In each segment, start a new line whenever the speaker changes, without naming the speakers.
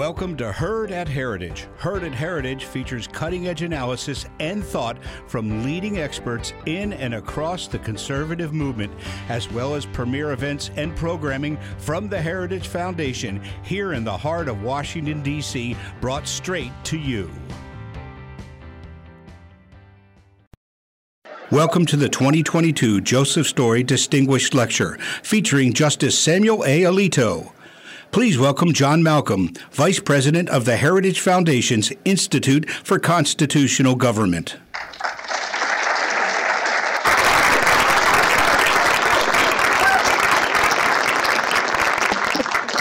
Welcome to Heard at Heritage. Heard at Heritage features cutting edge analysis and thought from leading experts in and across the conservative movement, as well as premier events and programming from the Heritage Foundation here in the heart of Washington, D.C., brought straight to you. Welcome to the 2022 Joseph Story Distinguished Lecture featuring Justice Samuel A. Alito. Please welcome John Malcolm, Vice President of the Heritage Foundation's Institute for Constitutional Government.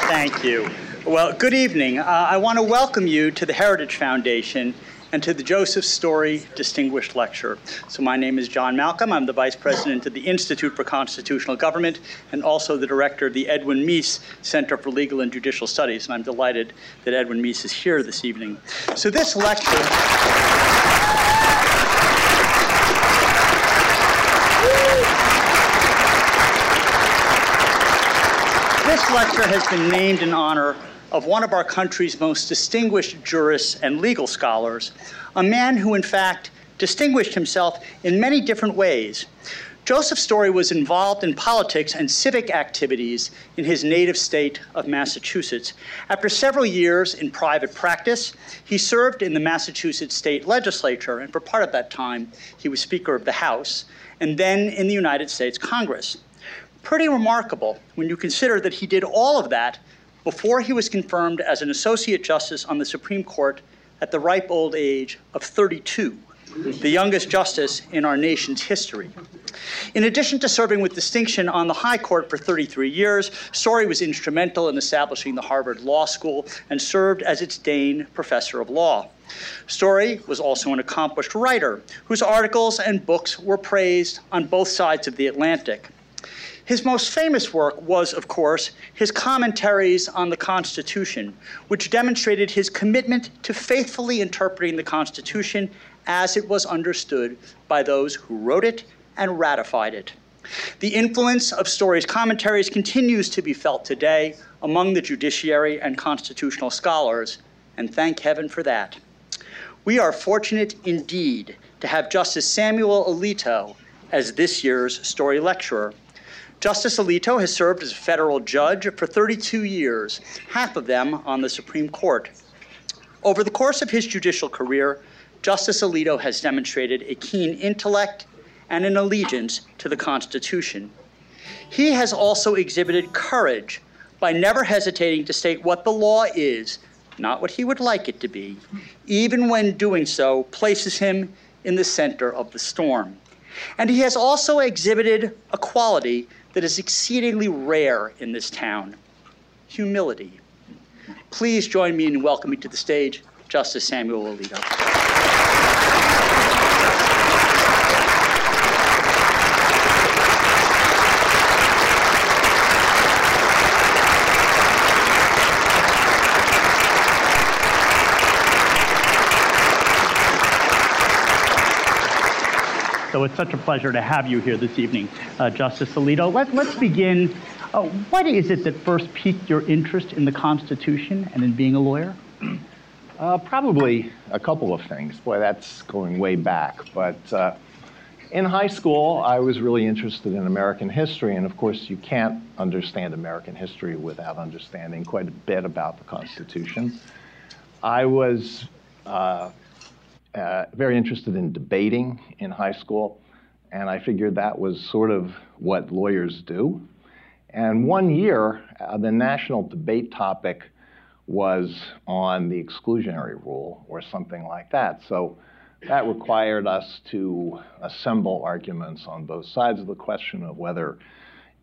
Thank you. Well, good evening. Uh, I want to welcome you to the Heritage Foundation and to the Joseph Story Distinguished Lecture. So, my name is John Malcolm. I'm the Vice President of the Institute for Constitutional Government and also the Director of the Edwin Meese Center for Legal and Judicial Studies. And I'm delighted that Edwin Meese is here this evening. So, this lecture. This lecture has been named in honor of one of our country's most distinguished jurists and legal scholars, a man who, in fact, distinguished himself in many different ways. Joseph Story was involved in politics and civic activities in his native state of Massachusetts. After several years in private practice, he served in the Massachusetts state legislature, and for part of that time, he was Speaker of the House, and then in the United States Congress. Pretty remarkable when you consider that he did all of that before he was confirmed as an Associate Justice on the Supreme Court at the ripe old age of 32, the youngest justice in our nation's history. In addition to serving with distinction on the High Court for 33 years, Story was instrumental in establishing the Harvard Law School and served as its Dane Professor of Law. Story was also an accomplished writer whose articles and books were praised on both sides of the Atlantic. His most famous work was, of course, his commentaries on the Constitution, which demonstrated his commitment to faithfully interpreting the Constitution as it was understood by those who wrote it and ratified it. The influence of Story's commentaries continues to be felt today among the judiciary and constitutional scholars, and thank heaven for that. We are fortunate indeed to have Justice Samuel Alito as this year's Story lecturer. Justice Alito has served as a federal judge for 32 years, half of them on the Supreme Court. Over the course of his judicial career, Justice Alito has demonstrated a keen intellect and an allegiance to the Constitution. He has also exhibited courage by never hesitating to state what the law is, not what he would like it to be, even when doing so places him in the center of the storm. And he has also exhibited a quality that is exceedingly rare in this town humility. Please join me in welcoming to the stage Justice Samuel Alito. So it's such a pleasure to have you here this evening, uh, Justice Alito. Let, let's begin. Uh, what is it that first piqued your interest in the Constitution and in being a lawyer?
Uh, probably a couple of things. Boy, that's going way back. But uh, in high school, I was really interested in American history, and of course, you can't understand American history without understanding quite a bit about the Constitution. I was uh, uh, very interested in debating in high school, and I figured that was sort of what lawyers do. And one year, uh, the national debate topic was on the exclusionary rule or something like that. So that required us to assemble arguments on both sides of the question of whether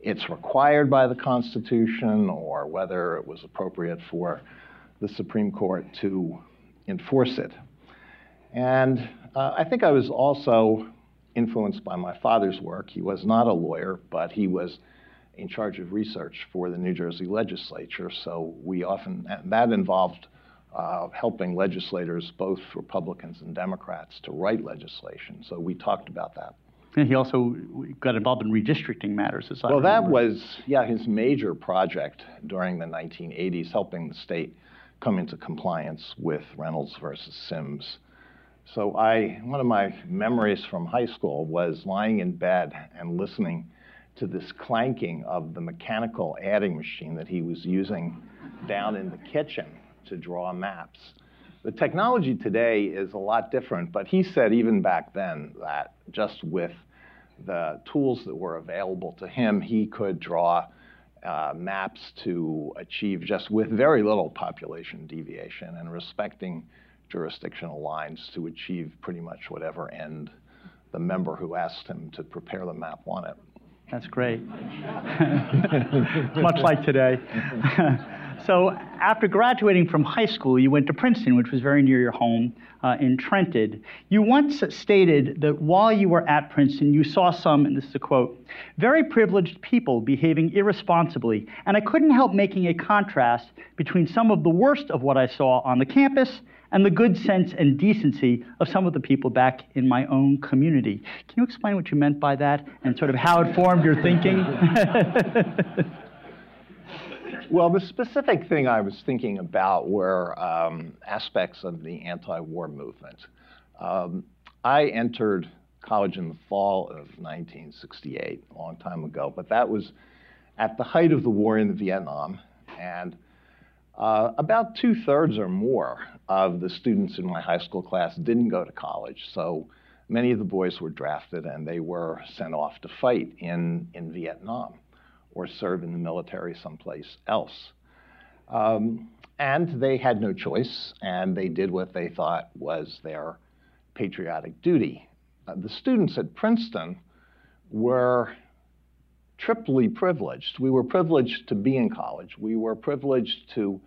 it's required by the Constitution or whether it was appropriate for the Supreme Court to enforce it. And uh, I think I was also influenced by my father's work. He was not a lawyer, but he was in charge of research for the New Jersey legislature. So we often, that involved uh, helping legislators, both Republicans and Democrats, to write legislation. So we talked about that.
And he also got involved in redistricting matters, as
I Well, remember. that was, yeah, his major project during the 1980s, helping the state come into compliance with Reynolds versus Sims. So I, one of my memories from high school was lying in bed and listening to this clanking of the mechanical adding machine that he was using down in the kitchen to draw maps. The technology today is a lot different, but he said even back then that just with the tools that were available to him, he could draw uh, maps to achieve just with very little population deviation and respecting jurisdictional lines to achieve pretty much whatever end the member who asked him to prepare the map wanted.
That's great. Much like today. so, after graduating from high school, you went to Princeton, which was very near your home uh, in Trenton. You once stated that while you were at Princeton, you saw some, and this is a quote, very privileged people behaving irresponsibly, and I couldn't help making a contrast between some of the worst of what I saw on the campus and the good sense and decency of some of the people back in my own community. Can you explain what you meant by that and sort of how it formed your thinking?
well, the specific thing I was thinking about were um, aspects of the anti war movement. Um, I entered college in the fall of 1968, a long time ago, but that was at the height of the war in Vietnam. And uh, about two thirds or more of the students in my high school class didn't go to college. So many of the boys were drafted and they were sent off to fight in, in Vietnam or serve in the military someplace else. Um, and they had no choice, and they did what they thought was their patriotic duty. Uh, the students at Princeton were triply privileged. We were privileged to be in college. We were privileged to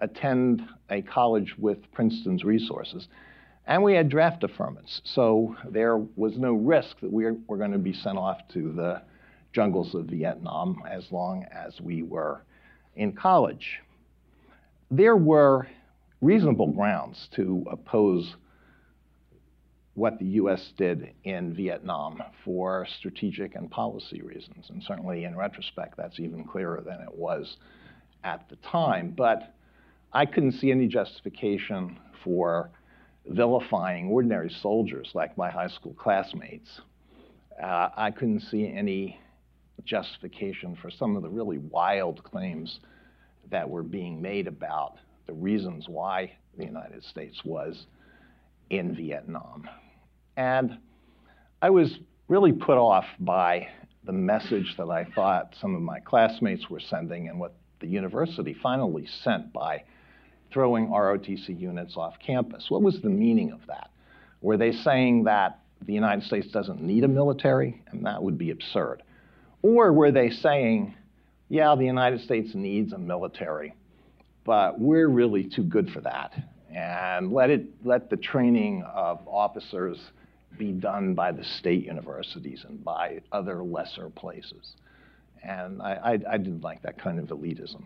attend a college with Princeton's resources. And we had draft deferments. So there was no risk that we were going to be sent off to the jungles of Vietnam as long as we were in college. There were reasonable grounds to oppose what the U.S. did in Vietnam for strategic and policy reasons. And certainly in retrospect, that's even clearer than it was at the time. But I couldn't see any justification for vilifying ordinary soldiers like my high school classmates. Uh, I couldn't see any justification for some of the really wild claims that were being made about the reasons why the United States was in Vietnam. And I was really put off by the message that I thought some of my classmates were sending and what the university finally sent by throwing ROTC units off campus. What was the meaning of that? Were they saying that the United States doesn't need a military? And that would be absurd. Or were they saying, yeah, the United States needs a military, but we're really too good for that. And let, it, let the training of officers be done by the state universities and by other lesser places. And I, I, I didn't like that kind of elitism.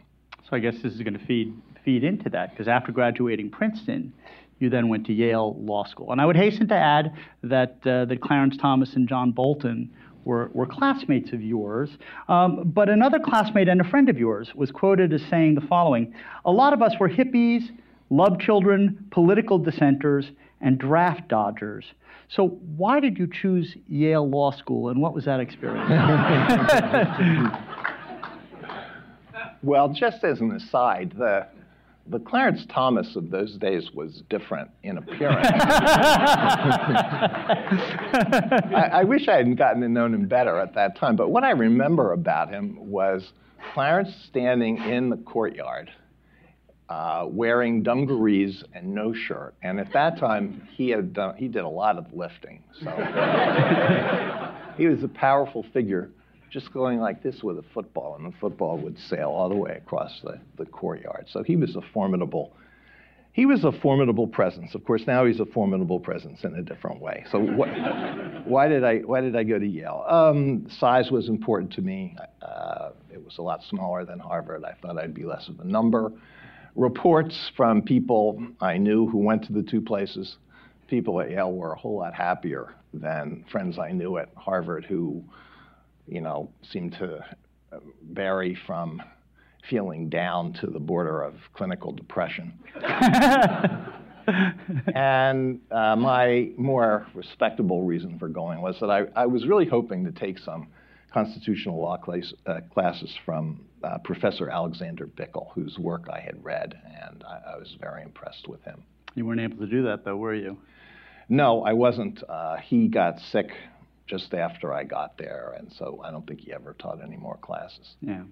So I guess this is going to feed feed into that because after graduating Princeton, you then went to Yale Law School. And I would hasten to add that uh, that Clarence Thomas and John Bolton were, were classmates of yours. Um, but another classmate and a friend of yours was quoted as saying the following: "A lot of us were hippies, love children, political dissenters, and draft dodgers." So, why did you choose Yale Law School, and what was that experience?
well, just as an aside, the the Clarence Thomas of those days was different in appearance. I, I, wish I hadn't gotten to know him better at that time, but what I remember about him was Clarence standing in the courtyard uh, wearing dungarees and no shirt. And at that time, he, had done, he did a lot of lifting. So he was a powerful figure, just going like this with a football, and the football would sail all the way across the, the courtyard. So he was a formidable. He was a formidable presence. Of course, now he's a formidable presence in a different way. So, wh- why did I why did I go to Yale? Um, size was important to me. Uh, it was a lot smaller than Harvard. I thought I'd be less of a number reports from people I knew who went to the two places. People at Yale were a whole lot happier than friends I knew at Harvard who, you know, seem to vary from feeling down to the border of clinical depression. and uh, my more respectable reason for going was that I, I was really hoping to take some constitutional law class, uh, classes from uh, Professor Alexander Bickel, whose work I had read, and I, I, was very impressed with him.
You weren't able to do that, though, were you?
No, I wasn't. Uh, he got sick just after I got there, and so I don't think he ever taught any more classes.
Yeah.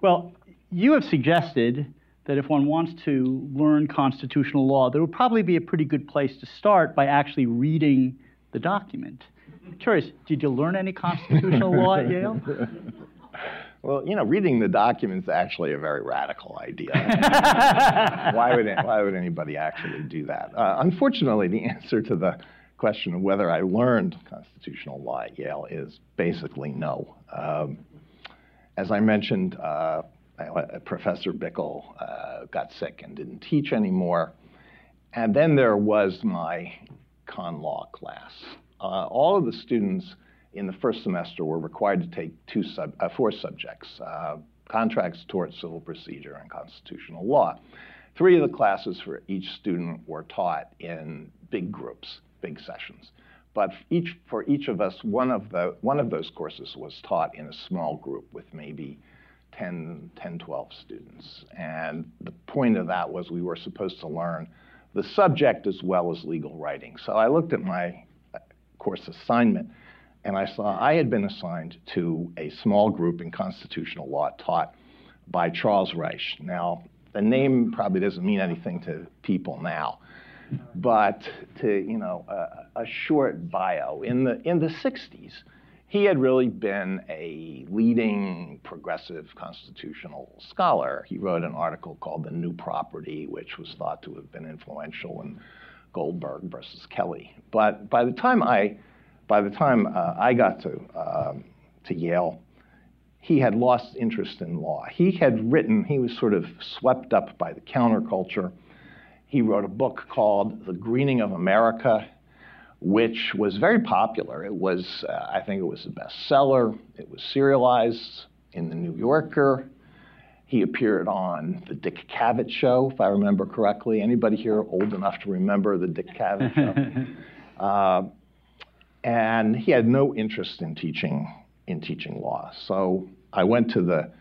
Well, you have suggested that if one wants to learn constitutional law, there would probably be a pretty good place to start by actually reading the document. I'm curious, did you learn any constitutional law at Yale?
Well, you know, reading the document is actually a very radical idea. why, would, why would anybody actually do that? Uh, unfortunately, the answer to the question of whether I learned constitutional law at Yale is basically no. Um, as I mentioned, uh, Professor Bickel uh, got sick and didn't teach anymore. And then there was my con law class. Uh, all of the students in the first semester were required to take two sub, uh, four subjects, uh, contracts, tort, civil procedure, and constitutional law. Three of the classes for each student were taught in big groups, big sessions. But each, for each of us, one of, the, one of those courses was taught in a small group with maybe 10, 10, 12 students. And the point of that was we were supposed to learn the subject as well as legal writing. So I looked at my uh, course assignment and I saw I had been assigned to a small group in constitutional law taught by Charles Reich. Now, the name probably doesn't mean anything to people now, but to you know a, a short bio in the in the 60s, he had really been a leading progressive constitutional scholar. He wrote an article called "The New Property," which was thought to have been influential in Goldberg versus Kelly. But by the time I by the time uh, I got to, um, to Yale, he had lost interest in law. He had written, he was sort of swept up by the counterculture. He wrote a book called The Greening of America, which was very popular. It was, uh, I think it was a bestseller. It was serialized in the New Yorker. He appeared on the Dick Cavett show, if I remember correctly. Anybody here old enough to remember the Dick Cavett show? uh, and he had no interest in teaching in teaching law. So I went to the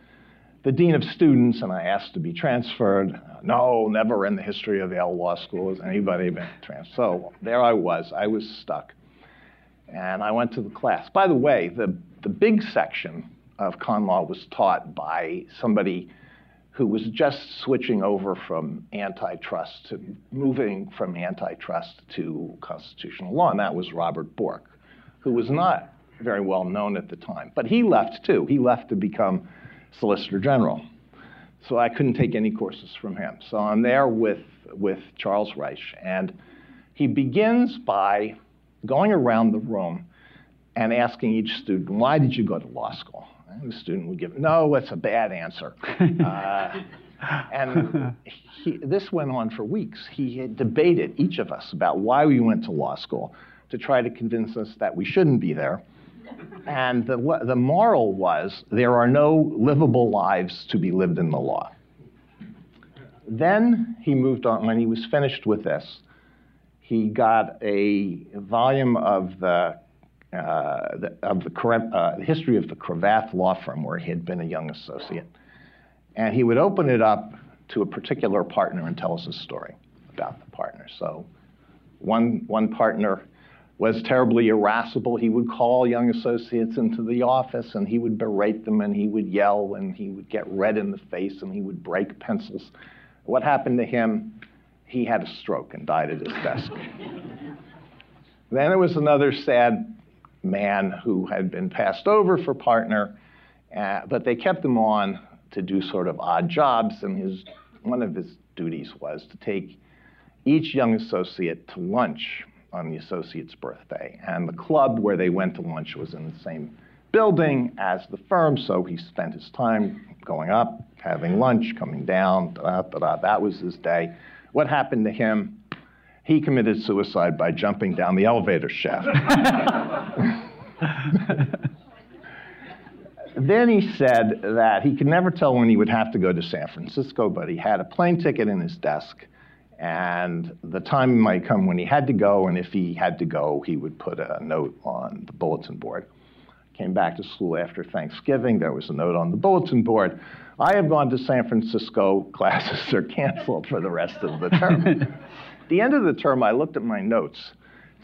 the dean of students and I asked to be transferred. No, never in the history of Yale Law School has anybody been transferred. So there I was. I was stuck. And I went to the class. By the way, the, the big section of con law was taught by somebody who was just switching over from antitrust to moving from antitrust to constitutional law, and that was Robert Bork who was not very well known at the time. But he left too. He left to become Solicitor General. So I couldn't take any courses from him. So I'm there with, with Charles Reich, and he begins by going around the room and asking each student, Why did you go to law school? And the student would give, No, it's a bad answer. uh, and he, this went on for weeks. He had debated each of us about why we went to law school to try to convince us that we shouldn't be there. And the, the moral was there are no livable lives to be lived in the law. Then he moved on, when he was finished with this, he got a volume of the, uh, the of the uh, history of the Cravath law firm where he had been a young associate. And he would open it up to a particular partner and tell us a story about the partner. So one, one partner was terribly irascible. He would call young associates into the office and he would berate them and he would yell and he would get red in the face and he would break pencils. What happened to him? He had a stroke and died at his desk. then there was another sad man who had been passed over for partner, uh, but they kept him on to do sort of odd jobs, and his, one of his duties was to take each young associate to lunch on the associate's birthday. And the club where they went to lunch was in the same building as the firm, so he spent his time going up, having lunch, coming down, da, da, da. that was his day. What happened to him? He committed suicide by jumping down the elevator shaft. then he said that he could never tell when he would have to go to San Francisco, but he had a plane ticket in his desk, and the time might come when he had to go, and if he had to go, he would put a note on the bulletin board. Came back to school after Thanksgiving. There was a note on the bulletin board. I have gone to San Francisco. Classes are canceled for the rest of the term. At the end of the term, I looked at my notes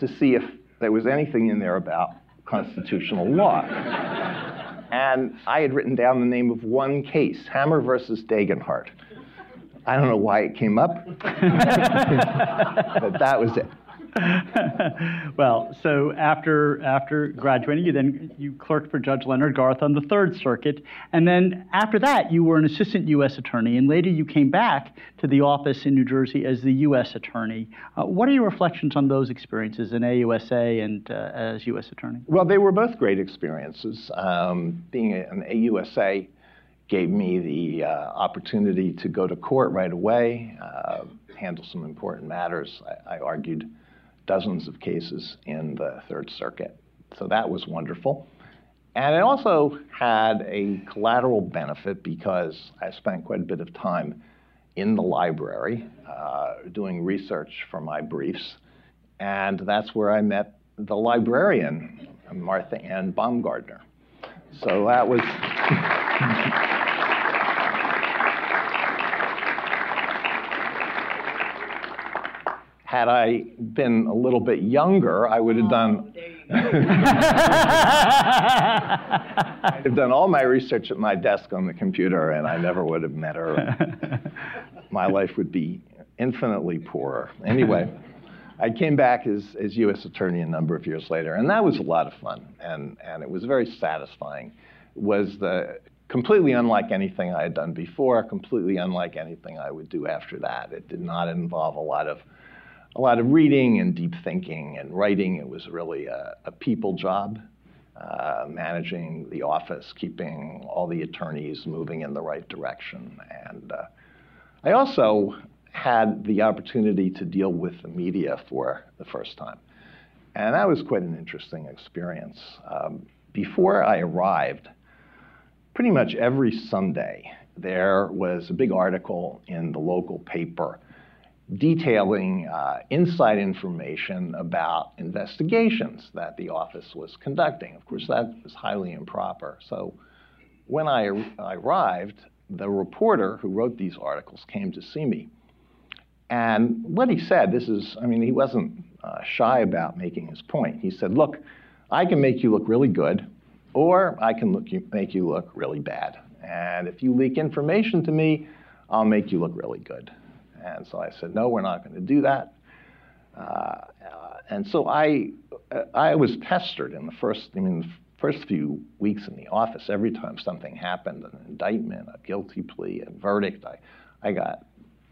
to see if there was anything in there about constitutional law. and I had written down the name of one case, Hammer versus Dagenhart. I don't know why it came up, but that was it.
well, so after after graduating, you then you clerked for Judge Leonard Garth on the Third Circuit, and then after that, you were an assistant U.S. attorney, and later you came back to the office in New Jersey as the U.S. attorney. Uh, what are your reflections on those experiences in AUSA and uh, as U.S. attorney?
Well, they were both great experiences. Um, being an AUSA gave me the uh, opportunity to go to court right away, uh, handle some important matters. I, I argued dozens of cases in the Third Circuit. So that was wonderful. And it also had a collateral benefit because I spent quite a bit of time in the library uh, doing research for my briefs. And that's where I met the librarian, Martha Ann Bomgardner. So that was. had I been a little bit younger, I would have oh, done. I'd have done all my research at my desk on the computer, and I never would have met her. my life would be infinitely poorer. Anyway, I came back as, as U.S. Attorney a number of years later, and that was a lot of fun, and, and it was very satisfying. It was the completely unlike anything I had done before, completely unlike anything I would do after that. It did not involve a lot of a lot of reading and deep thinking and writing. It was really a, a people job, uh, managing the office, keeping all the attorneys moving in the right direction. And uh, I also had the opportunity to deal with the media for the first time. And that was quite an interesting experience. Um, before I arrived, pretty much every Sunday, there was a big article in the local paper detailing uh, inside information about investigations that the office was conducting. Of course, that was highly improper. So when I, arrived, the reporter who wrote these articles came to see me. And what he said, this is, I mean, he wasn't uh, shy about making his point. He said, Look, I can make you look really good, or I can you, make you look really bad. And if you leak information to me, I'll make you look really good. And so I said, no, we're not going to do that. Uh, uh, and so I, I was pestered in the first, I mean, the first few weeks in the office. Every time something happened, an indictment, a guilty plea, a verdict, I, I got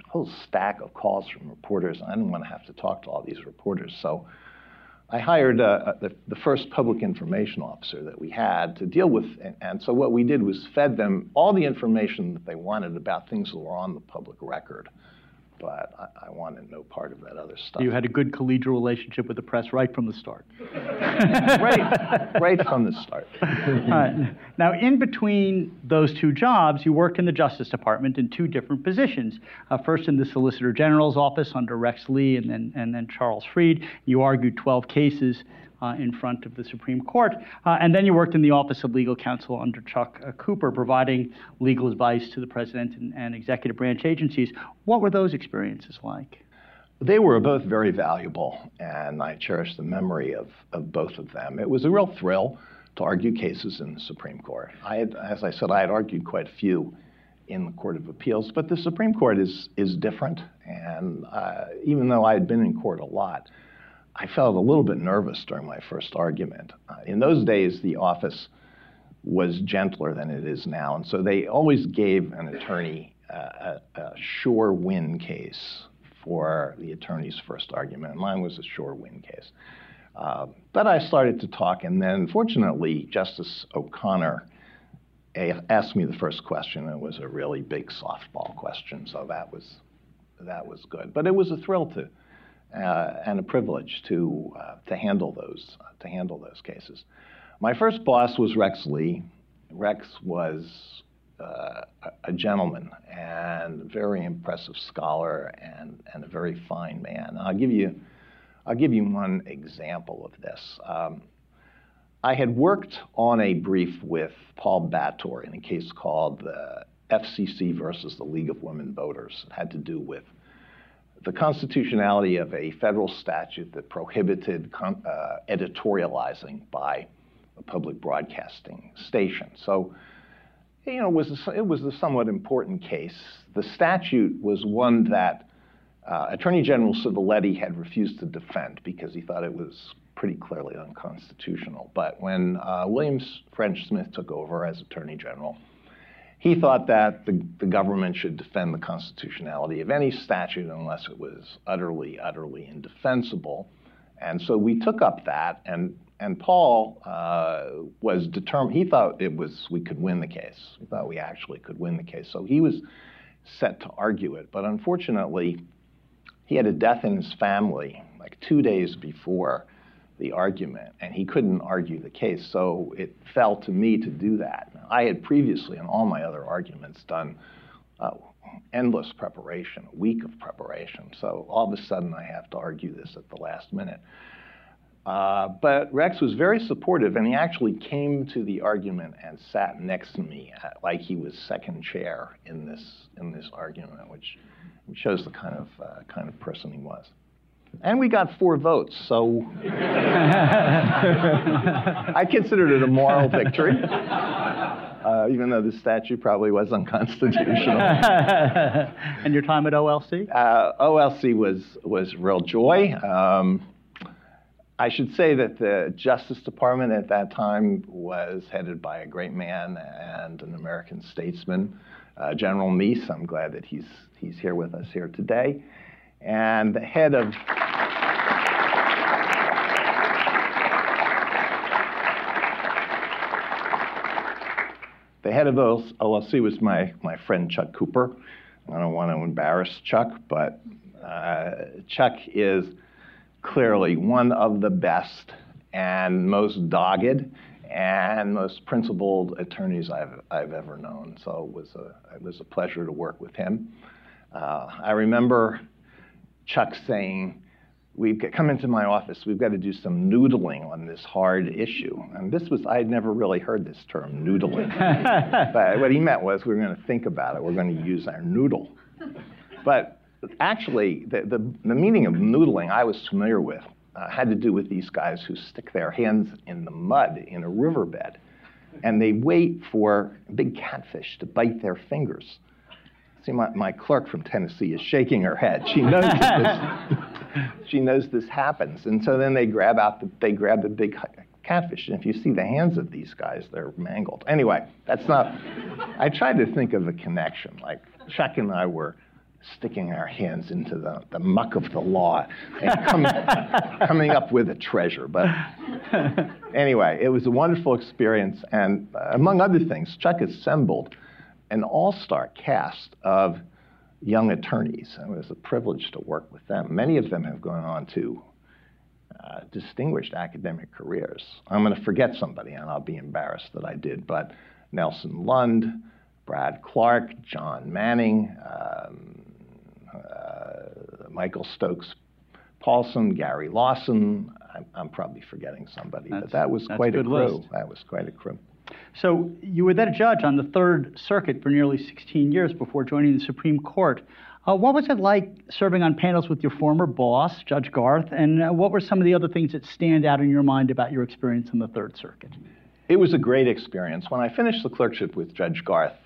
a whole stack of calls from reporters. I didn't want to have to talk to all these reporters. So I hired uh, uh, the, the, first public information officer that we had to deal with. And, and, so what we did was fed them all the information that they wanted about things that were on the public record but I, I, wanted no part of that other stuff.
You had a good collegial relationship with the press right from the start.
right, right from the start.
Now, in between those two jobs, you worked in the Justice Department in two different positions. Uh, first in the Solicitor General's office under Rex Lee and then, and then Charles Fried. You argued 12 cases uh, in front of the Supreme Court. Uh, and then you worked in the Office of Legal Counsel under Chuck uh, Cooper, providing legal advice to the President and, and executive branch agencies. What were those experiences like?
They were both very valuable, and I cherish the memory of, of both of them. It was a real thrill to argue cases in the Supreme Court. I had, as I said, I had argued quite a few in the Court of Appeals, but the Supreme Court is, is different. And uh, even though I had been in court a lot, I felt a little bit nervous during my first argument. Uh, in those days, the office was gentler than it is now, and so they always gave an attorney uh, a, a, sure win case for the attorney's first argument. Mine was a sure win case. Uh, but I started to talk, and then fortunately, Justice O'Connor asked me the first question. And it was a really big softball question, so that was that was good. But it was a thrill to and a privilege to uh, to handle those to handle those cases. My first boss was Rex Lee, Rex was uh, a gentleman and a very impressive scholar and, and a very fine man. I'll give you, I'll give you one example of this. Um, I had worked on a brief with Paul Bator in a case called the FCC versus the League of Women Voters. It had to do with the constitutionality of a federal statute that prohibited uh, editorializing by a public broadcasting station. So, you know, it was a, it was a somewhat important case. The statute was one that uh, Attorney General Civiletti had refused to defend because he thought it was pretty clearly unconstitutional. But when uh, French Smith took over as Attorney General, he thought that the, the government should defend the constitutionality of any statute unless it was utterly, utterly indefensible. And so we took up that, and and Paul uh, was determined. He thought it was we could win the case. He thought we actually could win the case. So he was set to argue it. But unfortunately, he had a death in his family like two days before the argument, and he couldn't argue the case. So it fell to me to do that. I had previously, in all my other arguments, done uh, endless preparation, a week of preparation. So all of a sudden, I have to argue this at the last minute. Uh, but Rex was very supportive, and he actually came to the argument and sat next to me, at, uh, like he was second chair in this in this argument, which, which shows the kind of uh, kind of person he was. And we got four votes, so I considered it a moral victory, uh, even though the statute probably was unconstitutional.
and your time at OLC?
Uh, OLC was was real joy. Um, I should say that the Justice Department at that time was headed by a great man and an American statesman, uh, General Meese. I'm glad that he's he's here with us here today and the head of the head of OLC was my, my friend Chuck Cooper. I don't want to embarrass Chuck, but uh, Chuck is clearly one of the best and most dogged and most principled attorneys I've, I've ever known. So it was a, it was a pleasure to work with him. Uh, I remember Chuck saying, we've got, come into my office, we've got to do some noodling on this hard issue. And this was, I'd never really heard this term, noodling. but what he meant was we were going to think about it, we're going to use our noodle. But actually, the, the, the meaning of noodling I was familiar with uh, had to do with these guys who stick their hands in the mud in a riverbed and they wait for big catfish to bite their fingers. See, my, my clerk from Tennessee is shaking her head. She knows this, she knows this happens. And so then they grab out the, they grab the big catfish. And if you see the hands of these guys, they're mangled. Anyway, that's not, I tried to think of a connection. Like Chuck and I were sticking our hands into the, the muck of the law and come, coming up with a treasure. But anyway, it was a wonderful experience. And uh, among other things, Chuck assembled an all star cast of young attorneys. It was a privilege to work with them. Many of them have gone on to uh, distinguished academic careers. I'm going to forget somebody, and I'll be embarrassed that I did, but Nelson Lund, Brad Clark, John Manning, um, uh, Michael Stokes Paulsen, Gary Lawson. I'm, I'm probably forgetting somebody, that's, but that was quite a, a crew.
List.
That was quite a crew.
So you were then a judge on the Third Circuit for nearly 16 years before joining the Supreme Court. Uh, what was it like serving on panels with your former boss, Judge Garth, and uh, what were some of the other things that stand out in your mind about your experience in the Third Circuit?
It was a great experience. When I finished the clerkship with Judge Garth,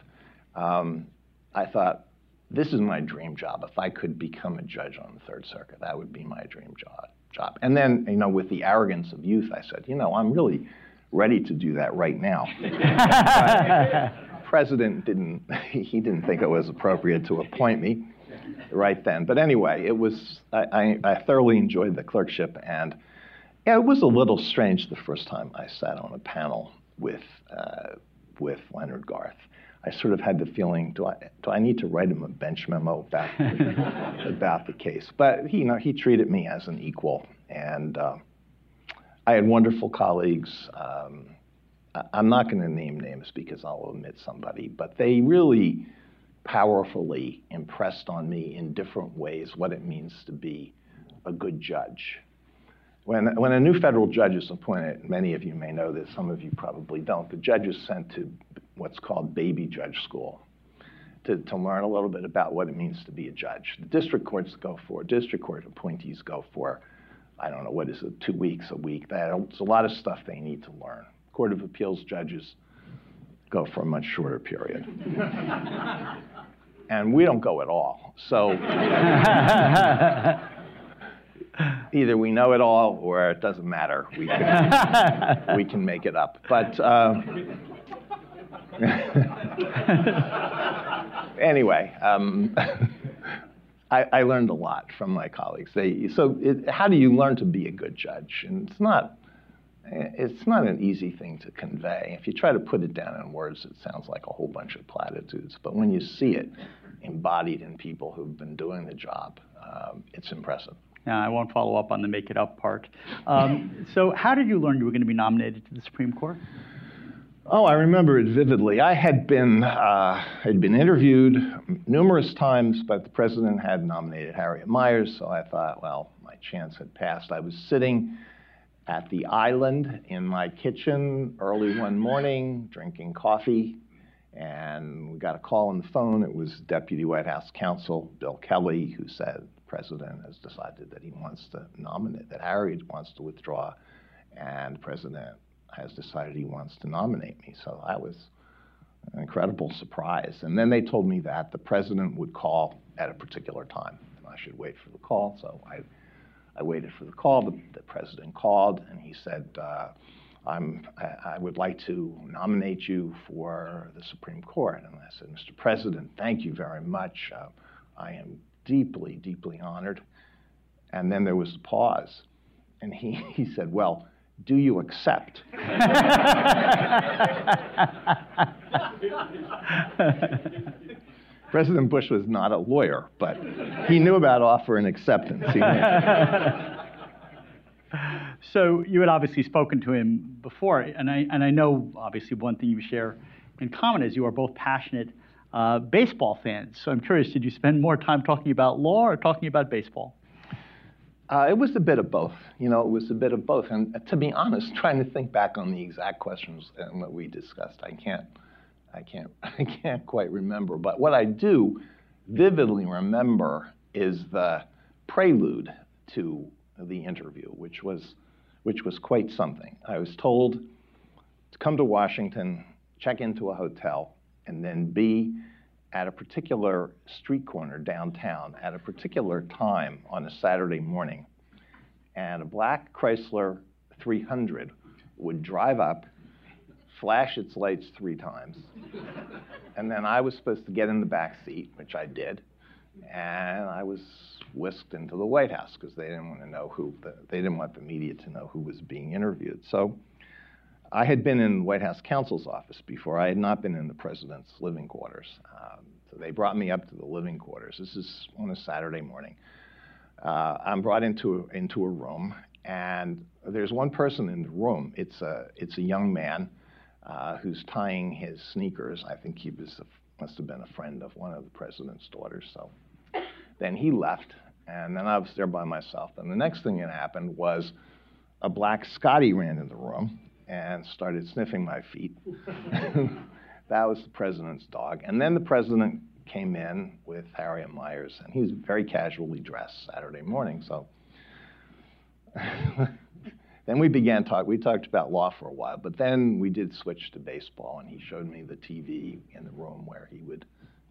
um, I thought, this is my dream job. If I could become a judge on the Third Circuit, that would be my dream job. Job. And then, you know, with the arrogance of youth, I said, you know, I'm really ready to do that right now. president didn't, he didn't think it was appropriate to appoint me right then. But anyway, it was, I, I, I thoroughly enjoyed the clerkship and yeah, it was a little strange the first time I sat on a panel with, uh, with Leonard Garth. I sort of had the feeling, do I, do I need to write him a bench memo about, about the case? But he, you know, he treated me as an equal, and uh, I had wonderful colleagues. Um, I'm not going to name names because I'll omit somebody, but they really powerfully impressed on me in different ways what it means to be a good judge. When, when a new federal judge is appointed, many of you may know this, some of you probably don't, the judge is sent to what's called baby judge school to, to learn a little bit about what it means to be a judge. The district courts go for, district court appointees go for, I don't know, what is it, two weeks, a week. That's a lot of stuff they need to learn. Court of Appeals judges go for a much shorter period. and we don't go at all. So either we know it all or it doesn't matter. We can, we can make it up. But uh, anyway, um, I, I, learned a lot from my colleagues. They, so it, how do you learn to be a good judge? And it's not, it's not an easy thing to convey. If you try to put it down in words, it sounds like a whole bunch of platitudes. But when you see it embodied in people who've been doing the job, um, it's impressive.
Yeah, I won't follow up on the make it up part. Um, so, how did you learn you were going to be nominated to the Supreme Court?
Oh, I remember it vividly. I had been uh, had been interviewed numerous times, but the president had nominated Harriet Miers, so I thought, well, my chance had passed. I was sitting at the island in my kitchen early one morning, drinking coffee, and we got a call on the phone. It was Deputy White House Counsel Bill Kelley who said the president has decided that he wants to nominate, that Harriet wants to withdraw, and the president has decided he wants to nominate me. So that was an incredible surprise. And then they told me that the president would call at a particular time, and I should wait for the call. So I, I waited for the call. The, the president called, and he said, uh, I'm, I, I would like to nominate you for the Supreme Court. And I said, Mr. President, thank you very much. Uh, I am deeply, deeply honored. And then there was a pause. And he, he said, Well, do you accept? President Bush was not a lawyer, but he knew about offer and acceptance.
so you had obviously spoken to him before, and I, and I know obviously one thing you share in common is you are both passionate uh, baseball fans. So I'm curious, did you spend more time talking about law or talking about baseball?
Uh, it was a bit of both. You know, it was a bit of both. And to be honest, trying to think back on the exact questions and what we discussed, I can't, I can't, I can't quite remember. But what I do vividly remember is the prelude to the interview, which was, which was quite something. I was told to come to Washington, check into a hotel, and then be at a particular street corner downtown at a particular time on a Saturday morning. And a black Chrysler 300 would drive up, flash its lights three times, and then I was supposed to get in the back seat, which I did, and I was whisked into the White House because they didn't want to know who, the, they didn't want the media to know who was being interviewed. So I had been in the White House counsel's office before. I had not been in the president's living quarters. Um, so they brought me up to the living quarters. This is on a Saturday morning. Uh, I'm brought into a, into a room, and there's one person in the room. It's a it's a young man uh, who's tying his sneakers. I think he was a, must have been a friend of one of the president's daughters. So then he left, and then I was there by myself. And the next thing that happened was a black Scotty ran in the room and started sniffing my feet. that was the president's dog. And then the president came in with Harriet Miers, and he was very casually dressed Saturday morning. So then we began talk. We talked about law for a while, but then we did switch to baseball, and he showed me the TV in the room where he would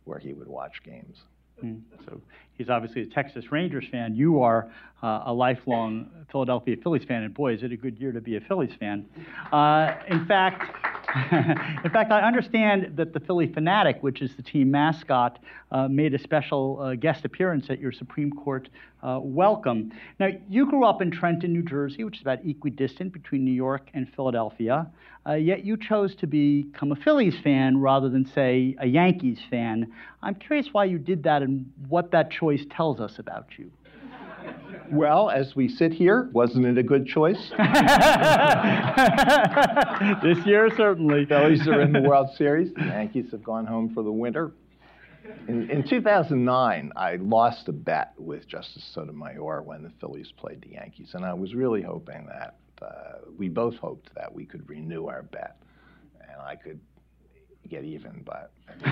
where he would watch games.
Mm. So he's obviously a Texas Rangers fan. You are uh, a lifelong Philadelphia Phillies fan, and boy, is it a good year to be a Phillies fan. Uh, in fact, in fact, I understand that the Phillie Phanatic, which is the team mascot, uh, made a special uh, guest appearance at your Supreme Court uh, welcome. Now, you grew up in Trenton, New Jersey, which is about equidistant between New York and Philadelphia, uh, yet you chose to become a Phillies fan rather than, say, a Yankees fan. I'm curious why you did that and what that choice tells us about you.
Well, as we sit here, wasn't it a good choice?
this year, certainly.
The Phillies are in the World Series. The Yankees have gone home for the winter. In, in 2009, I lost a bet with Justice Sotomayor when the Phillies played the Yankees, and I was really hoping that uh, we both hoped that we could renew our bet, and I could get even, but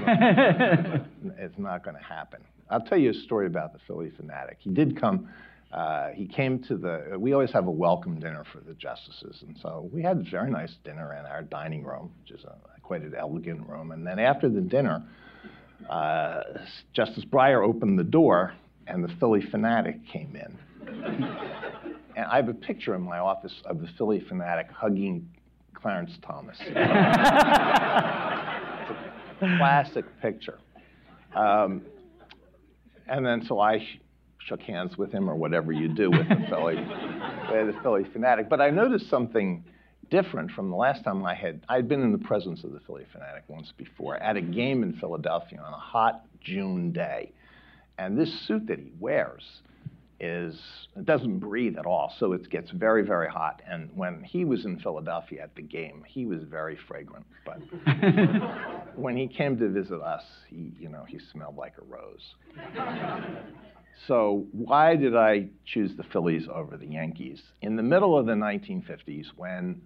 it's not going to happen. I'll tell you a story about the Phillie Phanatic. He did come. Uh, he came to the. We always have a welcome dinner for the justices, and so we had a very nice dinner in our dining room, which is a, quite an elegant room. And then after the dinner, uh, Justice Breyer opened the door, and the Phillie Phanatic came in. and I have a picture in my office of the Phillie Phanatic hugging Clarence Thomas. classic picture. Um, and then so I sh- shook hands with him, or whatever you do with the Philly, the Phillie Phanatic. But I noticed something different from the last time I had. I had been in the presence of the Phillie Phanatic once before at a game in Philadelphia on a hot June day, and this suit that he wears is it doesn't breathe at all, so it gets very, very hot. And when he was in Philadelphia at the game, he was very fragrant. But when he came to visit us, he, you know, he smelled like a rose. so why did I choose the Phillies over the Yankees? In the middle of the 1950s, when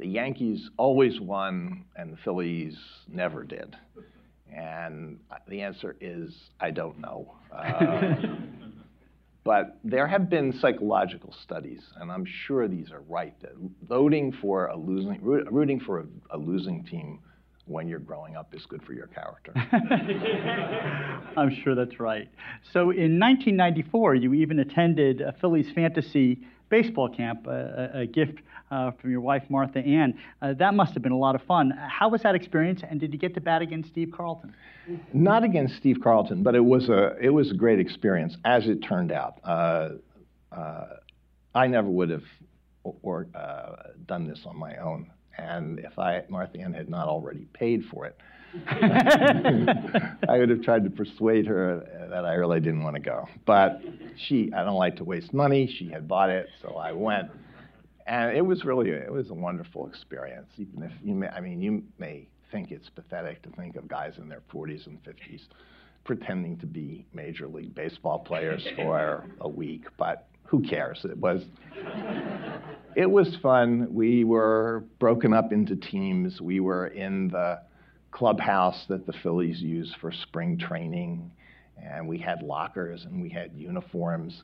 the Yankees always won and the Phillies never did. And the answer is I don't know. Uh, but there have been psychological studies, and I'm sure these are right, that voting for a losing, rooting for a, a losing team when you're growing up is good for your character.
I'm sure that's right. So in 1994, you even attended a Phillies fantasy baseball camp, a, a gift uh, from your wife, Martha Ann. Uh, that must have been a lot of fun. How was that experience, and did you get to bat against Steve Carlton?
Not against Steve Carlton, but it was a, it was a great experience, as it turned out. Uh, uh I never would have or, uh, done this on my own. And if I, Martha Ann had not already paid for it, I would have tried to persuade her that I really didn't want to go. But she, I don't like to waste money. She had bought it, so I went. And it was really, it was a wonderful experience. Even if you may, I mean, you may think it's pathetic to think of guys in their 40s and 50s pretending to be Major League Baseball players for a week, but who cares? It was, it was fun. We were broken up into teams. We were in the clubhouse that the Phillies use for spring training, and we had lockers and we had uniforms,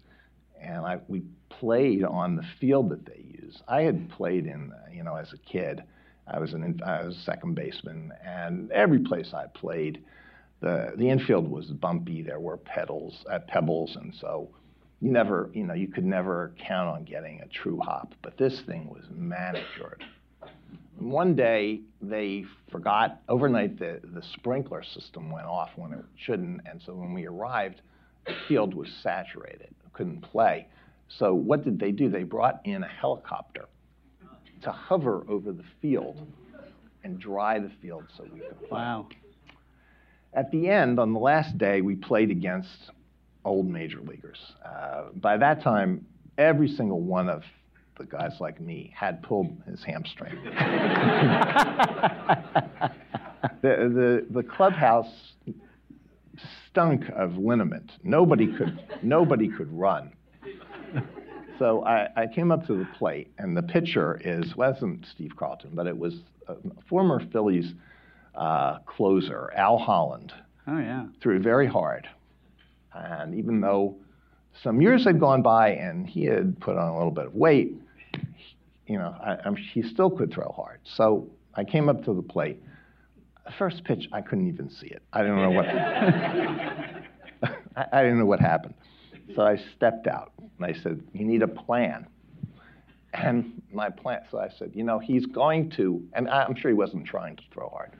and I, we played on the field that they use. I had played in, you know, as a kid. I was an I was a second baseman, and every place I played, the the infield was bumpy. There were pedals uh, pebbles, and so you never, you know, you could never count on getting a true hop. But this thing was manicured. One day they forgot overnight the, the sprinkler system went off when it shouldn't, and so when we arrived, the field was saturated, couldn't play. So what did they do? They brought in a helicopter to hover over the field and dry the field so we could play.
Wow.
At the end, on the last day, we played against old major leaguers. Uh, by that time, every single one of the guys like me had pulled his hamstring. the, the, the clubhouse stunk of liniment. Nobody could, nobody could run. So I, I, came up to the plate, and the pitcher is wasn't Steve Carlton, but it was a former Phillies uh, closer, Al Holland.
Oh yeah.
Threw very hard, and even though some years had gone by and he had put on a little bit of weight, you know, I, he still could throw hard. So I came up to the plate. First pitch, I couldn't even see it. I didn't know what. I, I didn't know what happened. So I stepped out and I said, "You need a plan." And my plan. So I said, "You know, he's going to," and I'm sure he wasn't trying to throw hard.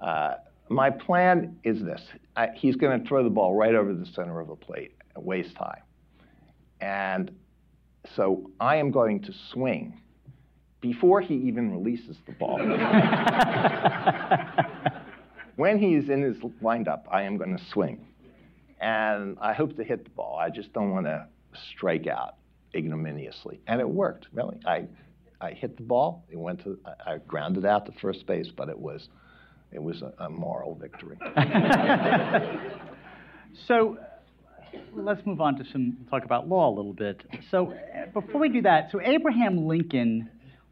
Uh, my plan is this: I, he's going to throw the ball right over the center of the plate, waist high, and so I am going to swing before he even releases the ball. when he's in his windup, I am going to swing. And I hope to hit the ball. I just don't want to strike out ignominiously. And it worked, really. I, I hit the ball. It went to, I, I grounded out to first base, but it was, it was a, a moral victory.
so let's move on to some talk about law a little bit. So before we do that, so Abraham Lincoln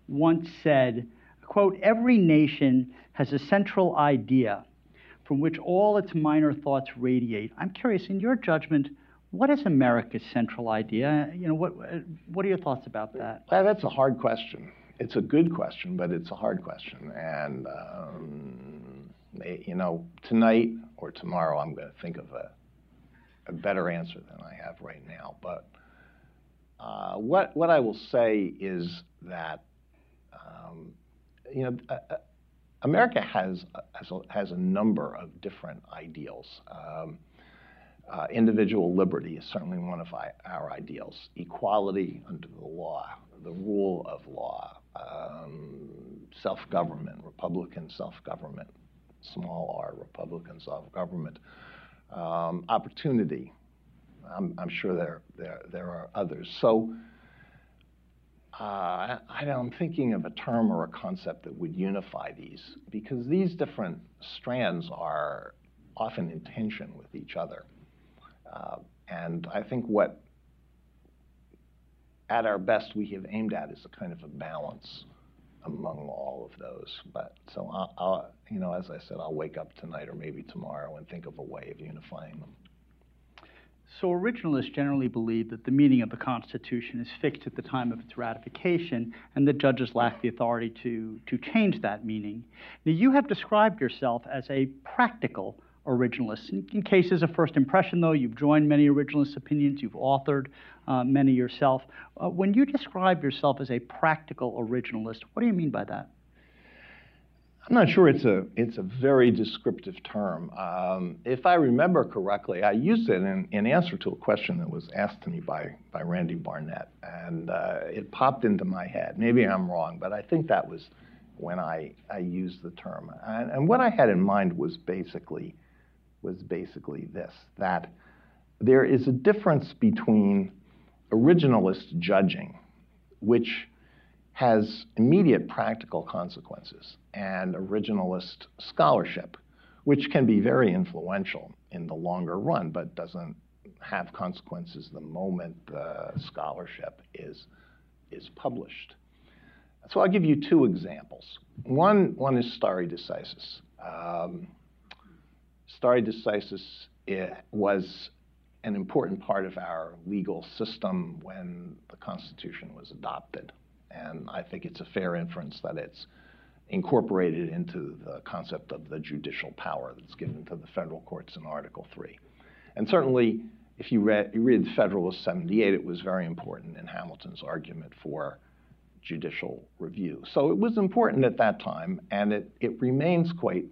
once said, quote, every nation has a central idea from which all its minor thoughts radiate. I'm curious, in your judgment, what is America's central idea? You know, what, what are your thoughts about that?
Well, that's a hard question. It's a good question, but it's a hard question. And, um, you know, tonight or tomorrow, I'm going to think of a, a better answer than I have right now. But uh, what, what I will say is that, um, you know, uh, uh America has, has, a, has a number of different ideals. Um, uh, individual liberty is certainly one of our ideals. Equality under the law, the rule of law, um, self-government, Republican self-government, small r, Republican self-government, um, opportunity. I'm, I'm, sure there, there, there are others. So uh, I, am thinking of a term or a concept that would unify these because these different strands are often in tension with each other. Uh, and I think what, at our best, we have aimed at is a kind of a balance among all of those. But so, I'll, I'll, you know, as I said, I'll wake up tonight or maybe tomorrow and think of a way of unifying them.
So originalists generally believe that the meaning of the Constitution is fixed at the time of its ratification, and that judges lack the authority to, to change that meaning. Now, you have described yourself as a practical originalists. In, in, cases of first impression, though, you've joined many originalist opinions, you've authored uh, many yourself. Uh, when you describe yourself as a practical originalist, what do you mean by that?
I'm not sure it's a it's a very descriptive term. Um, if I remember correctly, I used it in, in answer to a question that was asked to me by by Randy Barnett, and uh, it popped into my head. Maybe I'm wrong, but I think that was when I I used the term. And, and what I had in mind was basically was basically this that there is a difference between originalist judging, which has immediate practical consequences, and originalist scholarship, which can be very influential in the longer run, but doesn't have consequences the moment the scholarship is, is published. So I'll give you two examples. One, one is stare decisis. Um, stare decisis was an important part of our legal system when the Constitution was adopted. And I think it's a fair inference that it's incorporated into the concept of the judicial power that's given to the federal courts in Article 3. And certainly, if you read, you read Federalist 78, it was very important in Hamilton's argument for judicial review. So it was important at that time, and it, it remains quite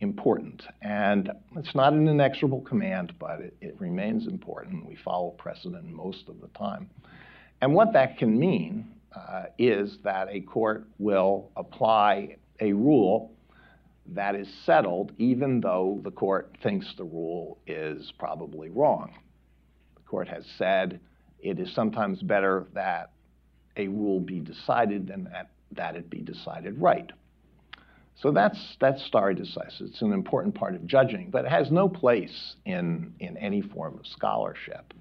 important. And it's not an inexorable command, but it, it remains important. We follow precedent most of the time. And what that can mean uh, is that a court will apply a rule that is settled even though the court thinks the rule is probably wrong. The court has said it is sometimes better that a rule be decided than that, that it be decided right. So that's, that's stare decisis. It's an important part of judging, but it has no place in, in any form of scholarship,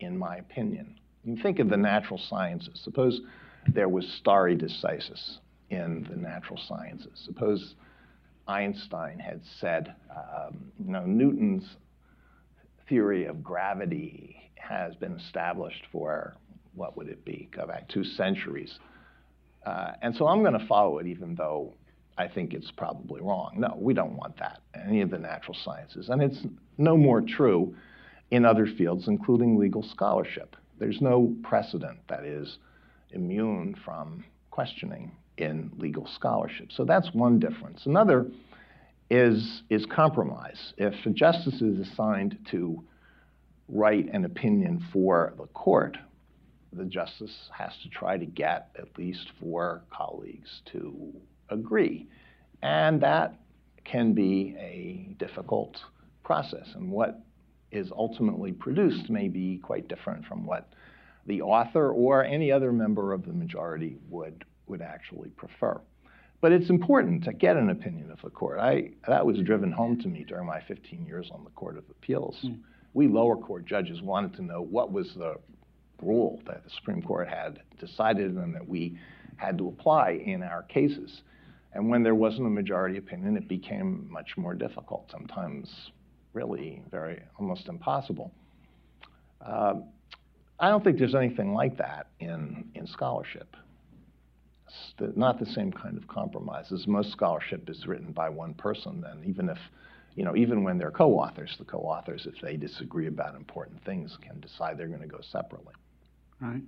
in my opinion. You think of the natural sciences. Suppose there was stare decisis in the natural sciences. Suppose Einstein had said, um, you know, Newton's theory of gravity has been established for, what would it be, go back two centuries. Uh, and so I'm going to follow it even though I think it's probably wrong. No, we don't want that any of the natural sciences. And it's no more true in other fields, including legal scholarship. There's no precedent that is immune from questioning in legal scholarship. So that's one difference. Another is, is compromise. If a justice is assigned to write an opinion for the court, the justice has to try to get at least four colleagues to agree. And that can be a difficult process. And what is ultimately produced may be quite different from what the author or any other member of the majority would, would actually prefer. But it's important to get an opinion of the court. I, that was driven home to me during my 15 years on the Court of Appeals. Mm. We lower court judges wanted to know what was the rule that the Supreme Court had decided and that we had to apply in our cases. And when there wasn't a majority opinion, it became much more difficult, sometimes really very almost impossible. Uh, I don't think there's anything like that in, in scholarship. Not the same kind of compromises. Most scholarship is written by one person, and even if, you know, even when they're co-authors, the co-authors, if they disagree about important things, can decide they're going to go separately.
Right.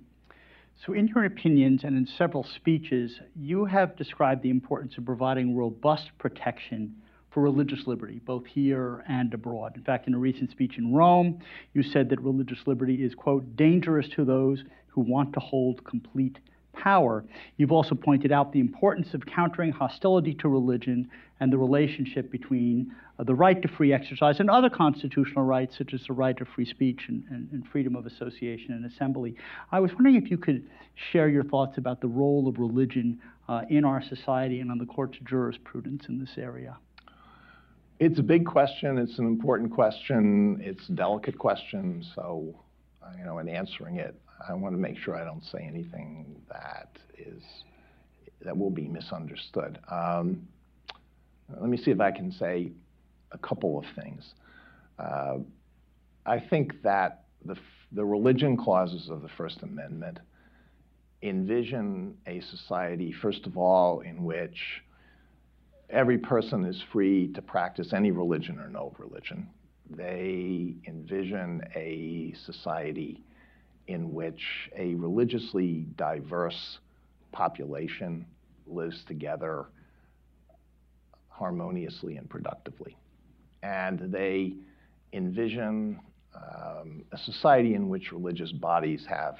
So, in your opinions and in several speeches, you have described the importance of providing robust protection for religious liberty, both here and abroad. In fact, in a recent speech in Rome, you said that religious liberty is, quote, dangerous to those who want to hold complete power. You've also pointed out the importance of countering hostility to religion and the relationship between uh, the right to free exercise and other constitutional rights, such as the right to free speech and, and, and, freedom of association and assembly. I was wondering if you could share your thoughts about the role of religion uh, in our society and on the court's jurisprudence in this area.
It's a big question. It's an important question. It's a delicate question. So, you know, in answering it, I want to make sure I don't say anything that is that will be misunderstood. Um, let me see if I can say a couple of things. Uh, I think that the, the religion clauses of the First Amendment envision a society, first of all, in which every person is free to practice any religion or no religion. They envision a society in which a religiously diverse population lives together harmoniously and productively. And they envision um, a society in which religious bodies have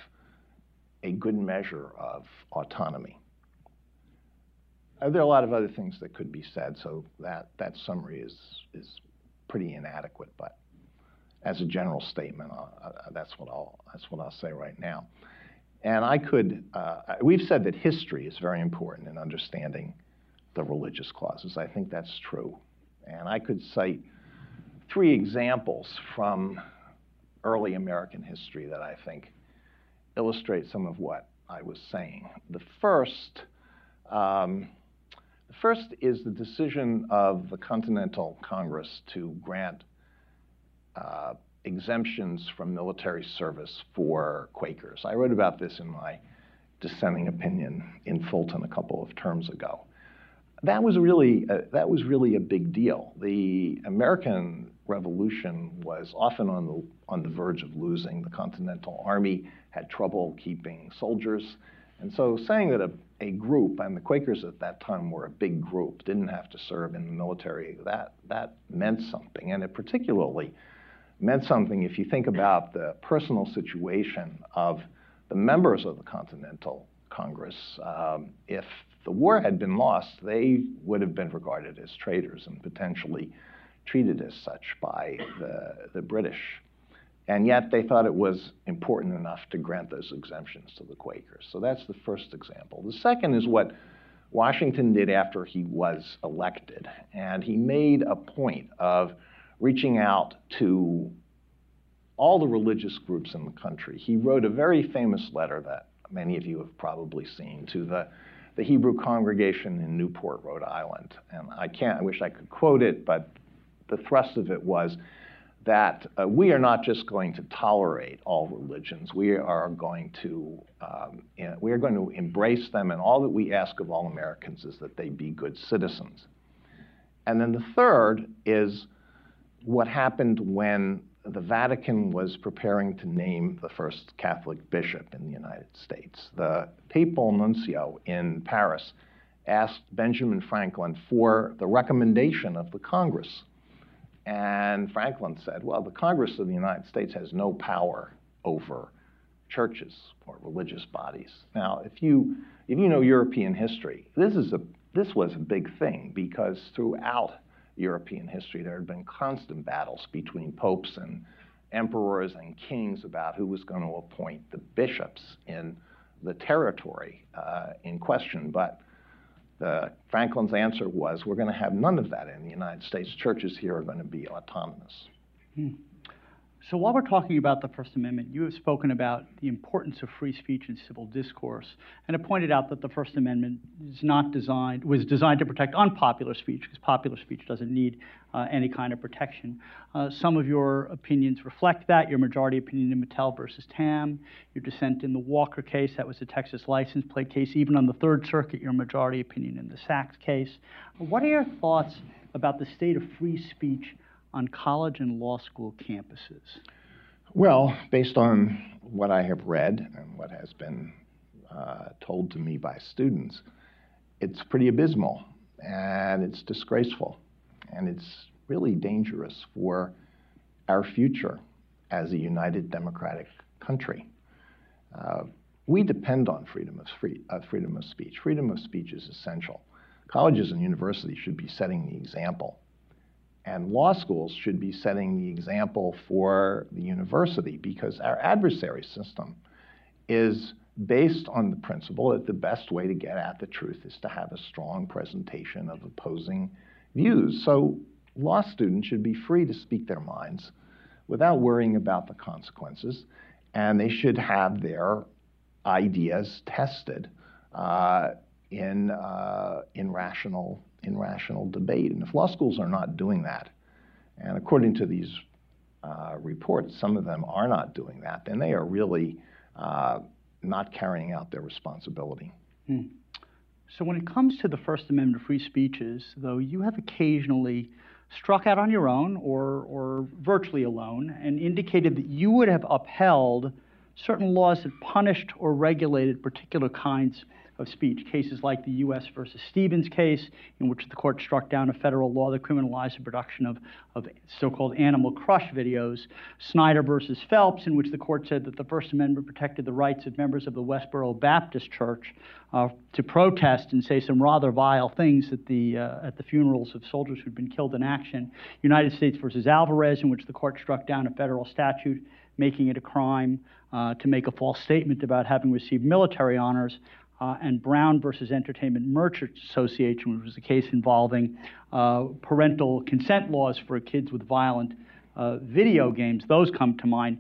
a good measure of autonomy. Uh, there are a lot of other things that could be said, so that, that summary is, is pretty inadequate, but as a general statement. Uh, uh, that's what I'll that's what I'll say right now. And I could uh, we've said that history is very important in understanding the religious clauses. I think that's true, and I could cite three examples from early American history that I think illustrate some of what I was saying. The first. Um, first is the decision of the Continental Congress to grant uh, exemptions from military service for Quakers. I wrote about this in my dissenting opinion in Fulton a couple of terms ago. That was really a, that was really a big deal. The American Revolution was often on the on the verge of losing. The Continental Army had trouble keeping soldiers, and so saying that a, a group, and the Quakers at that time were a big group, didn't have to serve in the military, that that meant something, and it particularly meant something if you think about the personal situation of the members of the Continental Congress. Um, if the war had been lost, they would have been regarded as traitors and potentially treated as such by the, the British. And yet they thought it was important enough to grant those exemptions to the Quakers. So that's the first example. The second is what Washington did after he was elected. And he made a point of reaching out to all the religious groups in the country. He wrote a very famous letter that many of you have probably seen to the, the Hebrew congregation in Newport, Rhode Island. And I can't, I wish I could quote it, but the thrust of it was that uh, we are not just going to tolerate all religions. We are going to um, we are going to embrace them, and all that we ask of all Americans is that they be good citizens. And then the third is what happened when the Vatican was preparing to name the first Catholic bishop in the United States. The papal nuncio in Paris asked Benjamin Franklin for the recommendation of the Congress. And Franklin said, Well, the Congress of the United States has no power over churches or religious bodies. Now, if you, if you know European history, this, is a, this was a big thing because throughout European history, there had been constant battles between popes and, emperors and kings about who was going to appoint the bishops in the territory uh, in question. But Franklin's answer was, we're going to have none of that in the United States. Churches here are going to be autonomous.
Hmm. So while we're talking about the First Amendment, you have spoken about the importance of free speech and civil discourse, and have pointed out that the First Amendment is not designed was designed to protect unpopular speech because popular speech doesn't need uh, any kind of protection. Uh, some of your opinions reflect that. Your majority opinion in Matal versus Tam, your dissent in the Walker case, that was a Texas license plate case. Even on the Third Circuit, your majority opinion in the Saxe case. What are your thoughts about the state of free speech? On college and law school campuses?
Well, based on what I have read and what has been uh, told to me by students, it's pretty abysmal and it's disgraceful and it's really dangerous for our future as a united democratic country. Uh, we depend on freedom of, free, uh, freedom of speech. Freedom of speech is essential. Colleges and universities should be setting the example and law schools should be setting the example for the university because our adversary system is based on the principle that the best way to get at the truth is to have a strong presentation of opposing views. So law students should be free to speak their minds without worrying about the consequences, and they should have their ideas tested uh, in, uh, in rational in rational debate. And if law schools are not doing that, and according to these uh, reports, some of them are not doing that, then they are really uh, not carrying out their responsibility. Hmm.
So, when it comes to the First Amendment free speeches, though, you have occasionally struck out on your own or, or virtually alone and indicated that you would have upheld certain laws that punished or regulated particular kinds of speech. Cases like the U.S. versus Stevens case, in which the court struck down a federal law that criminalized the production of, of so-called animal crush videos. Snyder versus Phelps, in which the court said that the First Amendment protected the rights of members of the Westboro Baptist Church uh, to protest and say some rather vile things at the uh, at the funerals of soldiers who'd been killed in action. United States versus Alvarez, in which the court struck down a federal statute making it a crime uh, to make a false statement about having received military honors uh, and Brown versus Entertainment Merchants Association, which was a case involving uh, parental consent laws for kids with violent uh, video games. Those come to mind.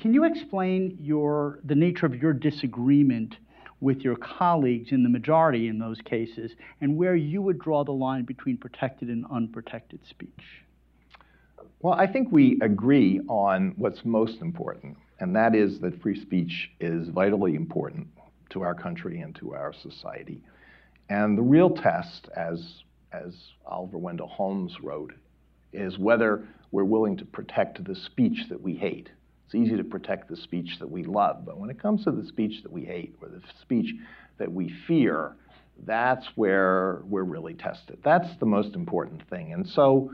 Can you explain your, the nature of your disagreement with your colleagues in the majority in those cases and where you would draw the line between protected and unprotected speech?
Well, I think we agree on what's most important, and that is that free speech is vitally important to our country and to our society. And the real test, as, as Oliver Wendell Holmes wrote, is whether we're willing to protect the speech that we hate. It's easy to protect the speech that we love, but when it comes to the speech that we hate or the speech that we fear, that's where we're really tested. That's the most important thing. And so,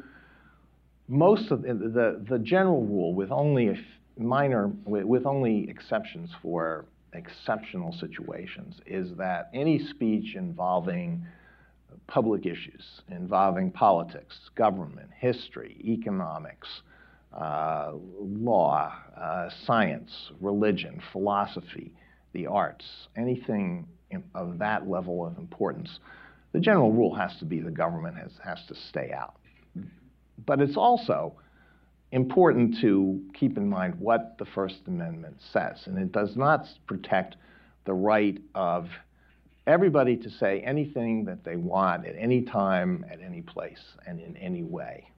most of the, the, the general rule, with only minor, with only exceptions for exceptional situations is that any speech involving public issues, involving politics, government, history, economics, uh, law, uh, science, religion, philosophy, the arts, anything of that level of importance, the general rule has to be the government has, has to stay out. But it's also important to keep in mind what the First Amendment says, and it does not protect the right of everybody to say anything that they want at any time, at any place, and in any way.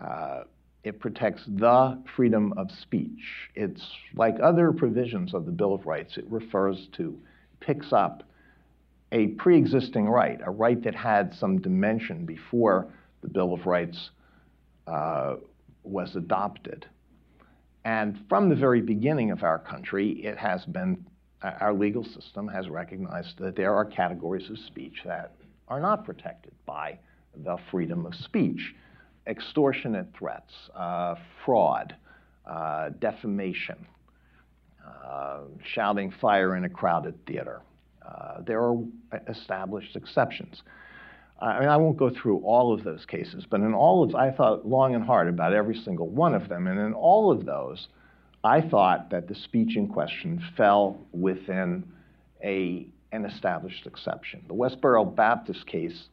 Uh, it protects the freedom of speech. It's like other provisions of the Bill of Rights, it refers to, picks up a pre existing right, a right that had some dimension before the Bill of Rights uh, was adopted. And from the very beginning of our country, it has been, our legal system has recognized that there are categories of speech that are not protected by the freedom of speech extortionate threats, uh, fraud, uh, defamation, uh, shouting fire in a crowded theater. Uh, there are established exceptions. I mean, I won't go through all of those cases, but in all of, I thought long and hard about every single one of them, and in all of those, I thought that the speech in question fell within a, an established exception. The Westboro Baptist case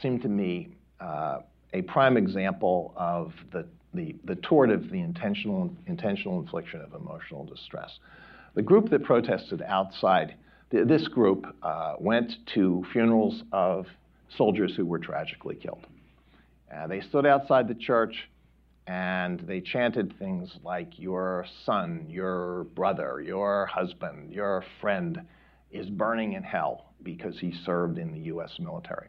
seemed to me uh, a prime example of the, the, the tort of the intentional, intentional infliction of emotional distress. The group that protested outside, this group uh, went to funerals of soldiers who were tragically killed. Uh, they stood outside the church and they chanted things like, Your son, your brother, your husband, your friend is burning in hell because he served in the US military.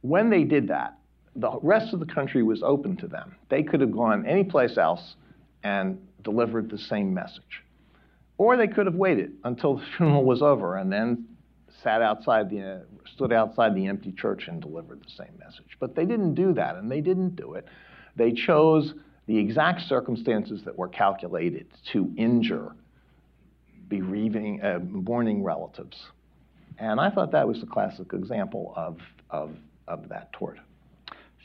When they did that, the rest of the country was open to them. They could have gone anyplace else and delivered the same message. Or they could have waited until the funeral was over and then sat outside the, uh, stood outside the empty church and delivered the same message. But they didn't do that, and they didn't do it. They chose the exact circumstances that were calculated to injure bereaving, uh, mourning relatives. And I thought that was a classic example of, of, of that tort.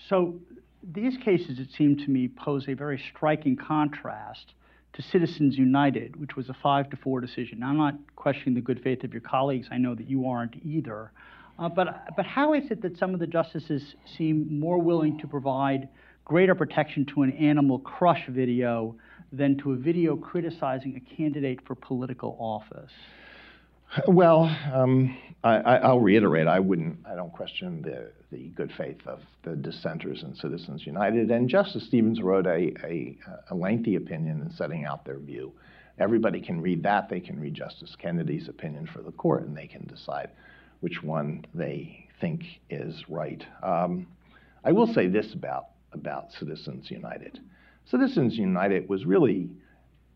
So these cases, it seemed to me, pose a very striking contrast to Citizens United, which was a five to four decision. Now, I'm not questioning the good faith of your colleagues. I know that you aren't either. Uh, but, but how is it that some of the justices seem more willing to provide greater protection to an animal crush video than to a video criticizing a candidate for political office?
Well, um, I, will reiterate. I wouldn't. I don't question the the good faith of the dissenters in Citizens United. And Justice Stevens wrote a, a, a lengthy opinion in setting out their view. Everybody can read that. They can read Justice Kennedy's opinion for the court, and they can decide which one they think is right. Um, I will say this about about Citizens United. Citizens United was really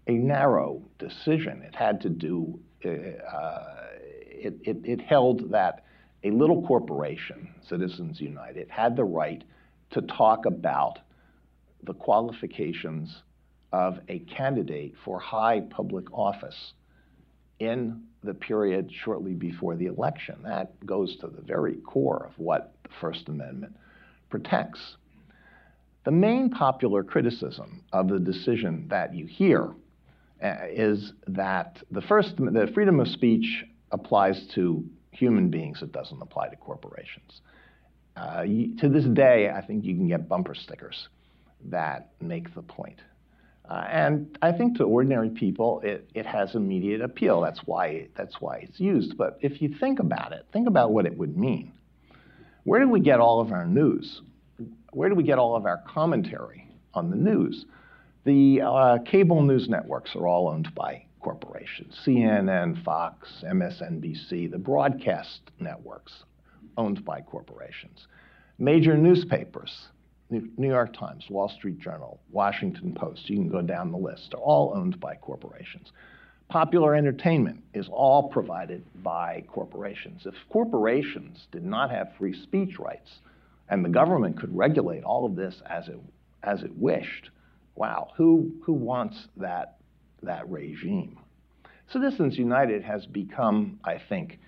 a narrow decision. It had to do it, it, it held that a little corporation, Citizens United, had the right to talk about the qualifications of a candidate for high public office in the period shortly before the election. That goes to the very core of what the First Amendment protects. The main popular criticism of the decision that you hear uh, is that the first, the freedom of speech applies to human beings, it doesn't apply to corporations. Uh, you, to this day, I think you can get bumper stickers that make the point. Uh, and I think to ordinary people, it, it has immediate appeal. That's why, that's why it's used. But if you think about it, think about what it would mean. Where do we get all of our news? Where do we get all of our commentary on the news? The uh, cable news networks are all owned by corporations CNN, Fox, MSNBC, the broadcast networks owned by corporations. Major newspapers, New York Times, Wall Street Journal, Washington Post, you can go down the list, are all owned by corporations. Popular entertainment is all provided by corporations. If corporations did not have free speech rights and the government could regulate all of this as it, as it wished, wow, who, who wants that, that regime? Citizens United has become, I think,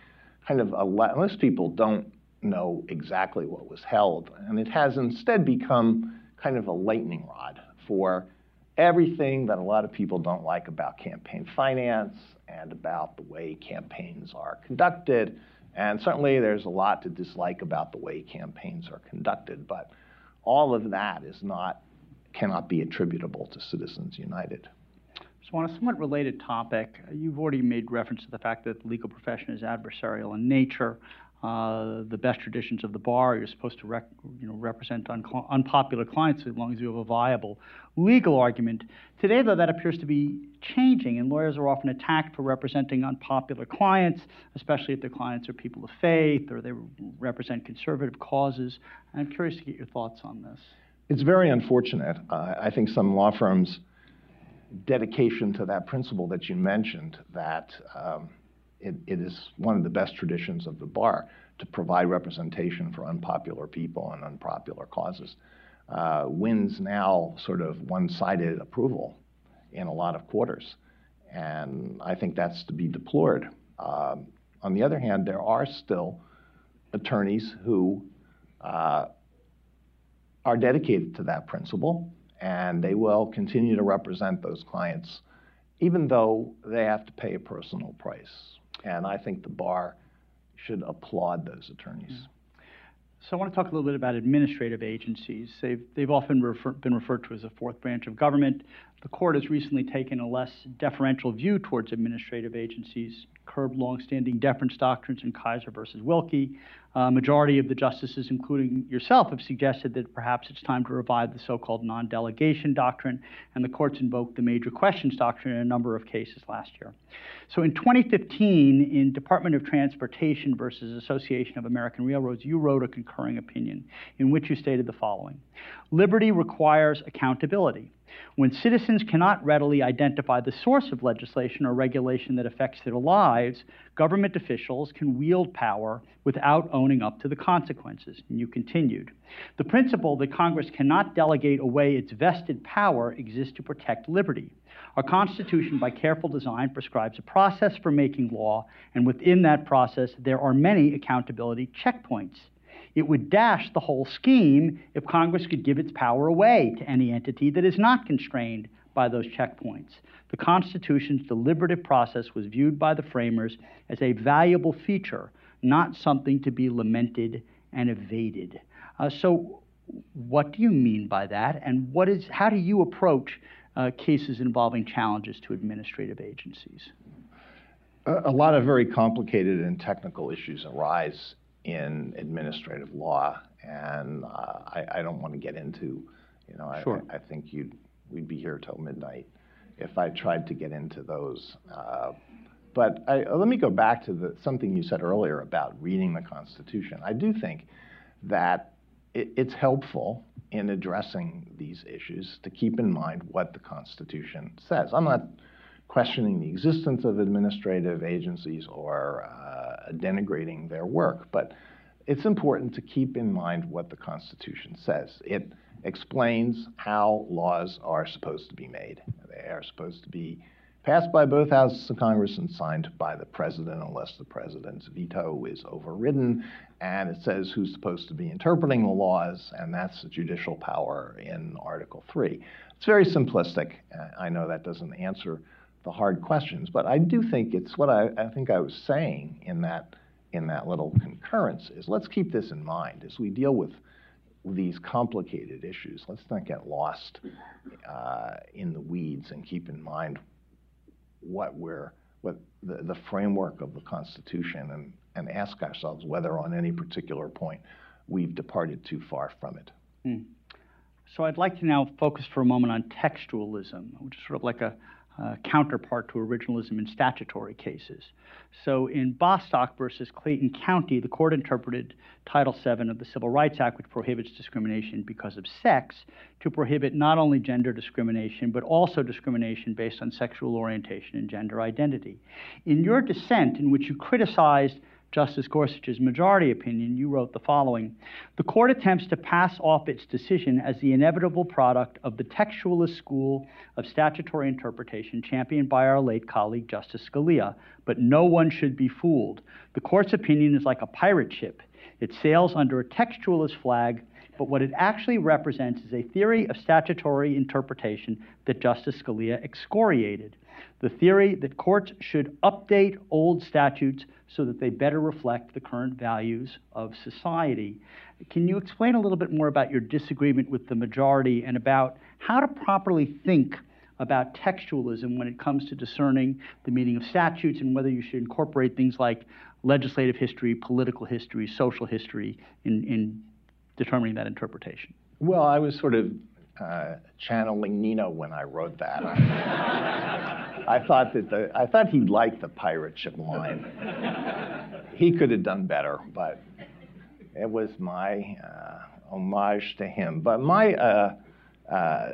kind of a, most people don't know exactly what was held, and it has instead become kind of a lightning rod for everything that a lot of people don't like about campaign finance and about the way campaigns are conducted. And certainly there's a lot to dislike about the way campaigns are conducted, but all of that is not cannot be attributable to Citizens United.
So, on a somewhat related topic, you've already made reference to the fact that the legal profession is adversarial in nature. Uh, the best traditions of the bar, you're supposed to rec- you know, represent un- unpopular clients as long as you have a viable legal argument. Today, though, that appears to be changing, and lawyers are often attacked for representing unpopular clients, especially if their clients are people of faith or they represent conservative causes. I'm curious to get your thoughts on this.
It's very unfortunate. Uh, I think some law firms' dedication to that principle that you mentioned, that um, it, it is one of the best traditions of the bar to provide representation for unpopular people and unpopular causes, uh, wins now sort of one sided approval in a lot of quarters. And I think that's to be deplored. Um, on the other hand, there are still attorneys who uh, are dedicated to that principle, and they will continue to represent those clients, even though they have to pay a personal price. And I think the bar should applaud those attorneys.
So I want to talk a little bit about administrative agencies. They've, they've often refer, been referred to as a fourth branch of government. The court has recently taken a less deferential view towards administrative agencies, curbed longstanding deference doctrines in Kisor versus Wilkie. A majority of the justices, including yourself, have suggested that perhaps it's time to revive the so-called non-delegation doctrine, and the courts invoked the major questions doctrine in a number of cases last year. So in 2015, in Department of Transportation versus Association of American Railroads, you wrote a concurring opinion in which you stated the following Liberty requires accountability. When citizens cannot readily identify the source of legislation or regulation that affects their lives, government officials can wield power without owning up to the consequences. And you continued. The principle that Congress cannot delegate away its vested power exists to protect liberty. Our Constitution, by careful design, prescribes a process for making law, and within that process, there are many accountability checkpoints. It would dash the whole scheme if Congress could give its power away to any entity that is not constrained by those checkpoints. The Constitution's deliberative process was viewed by the framers as a valuable feature, not something to be lamented and evaded. Uh, so, what do you mean by that, and what is, how do you approach uh, cases involving challenges to administrative agencies?
A, a lot of very complicated and technical issues arise in administrative law, and uh, I, I, don't want to get into, you know, sure. I, I, think you'd we'd be here till midnight if I tried to get into those. Uh, but I, uh, let me go back to the, something you said earlier about reading the Constitution. I do think that it, it's helpful in addressing these issues to keep in mind what the Constitution says. I'm not questioning the existence of administrative agencies or uh, denigrating their work, but it's important to keep in mind what the Constitution says. It explains how laws are supposed to be made. They are supposed to be passed by both houses of Congress and signed by the president unless the president's veto is overridden. And it says who's supposed to be interpreting the laws, and that's the judicial power in Article 3. It's very simplistic. I know that doesn't answer the hard questions. But I do think it's what I, I think I was saying in that in that little concurrence is let's keep this in mind as we deal with these complicated issues. Let's not get lost uh, in the weeds and keep in mind what we're what the, the framework of the Constitution and, and ask ourselves whether on any particular point we've departed too far from it. Mm.
So I'd like to now focus for a moment on textualism, which is sort of like a, uh, counterpart to originalism in statutory cases. So in Bostock versus Clayton County, the court interpreted Title VII of the Civil Rights Act, which prohibits discrimination because of sex, to prohibit not only gender discrimination, but also discrimination based on sexual orientation and gender identity. In your dissent, in which you criticized Justice Gorsuch's majority opinion, you wrote the following. The court attempts to pass off its decision as the inevitable product of the textualist school of statutory interpretation championed by our late colleague Justice Scalia, but no one should be fooled. The court's opinion is like a pirate ship, it sails under a textualist flag but what it actually represents is a theory of statutory interpretation that Justice Scalia excoriated. The theory that courts should update old statutes so that they better reflect the current values of society. Can you explain a little bit more about your disagreement with the majority and about how to properly think about textualism when it comes to discerning the meaning of statutes and whether you should incorporate things like legislative history, political history, social history in, in determining that interpretation?
Well, I was sort of uh, channeling Nino when I wrote that. I, thought that the I thought he'd like the pirate ship line. he could have done better, but it was my uh, homage to him. But my uh, uh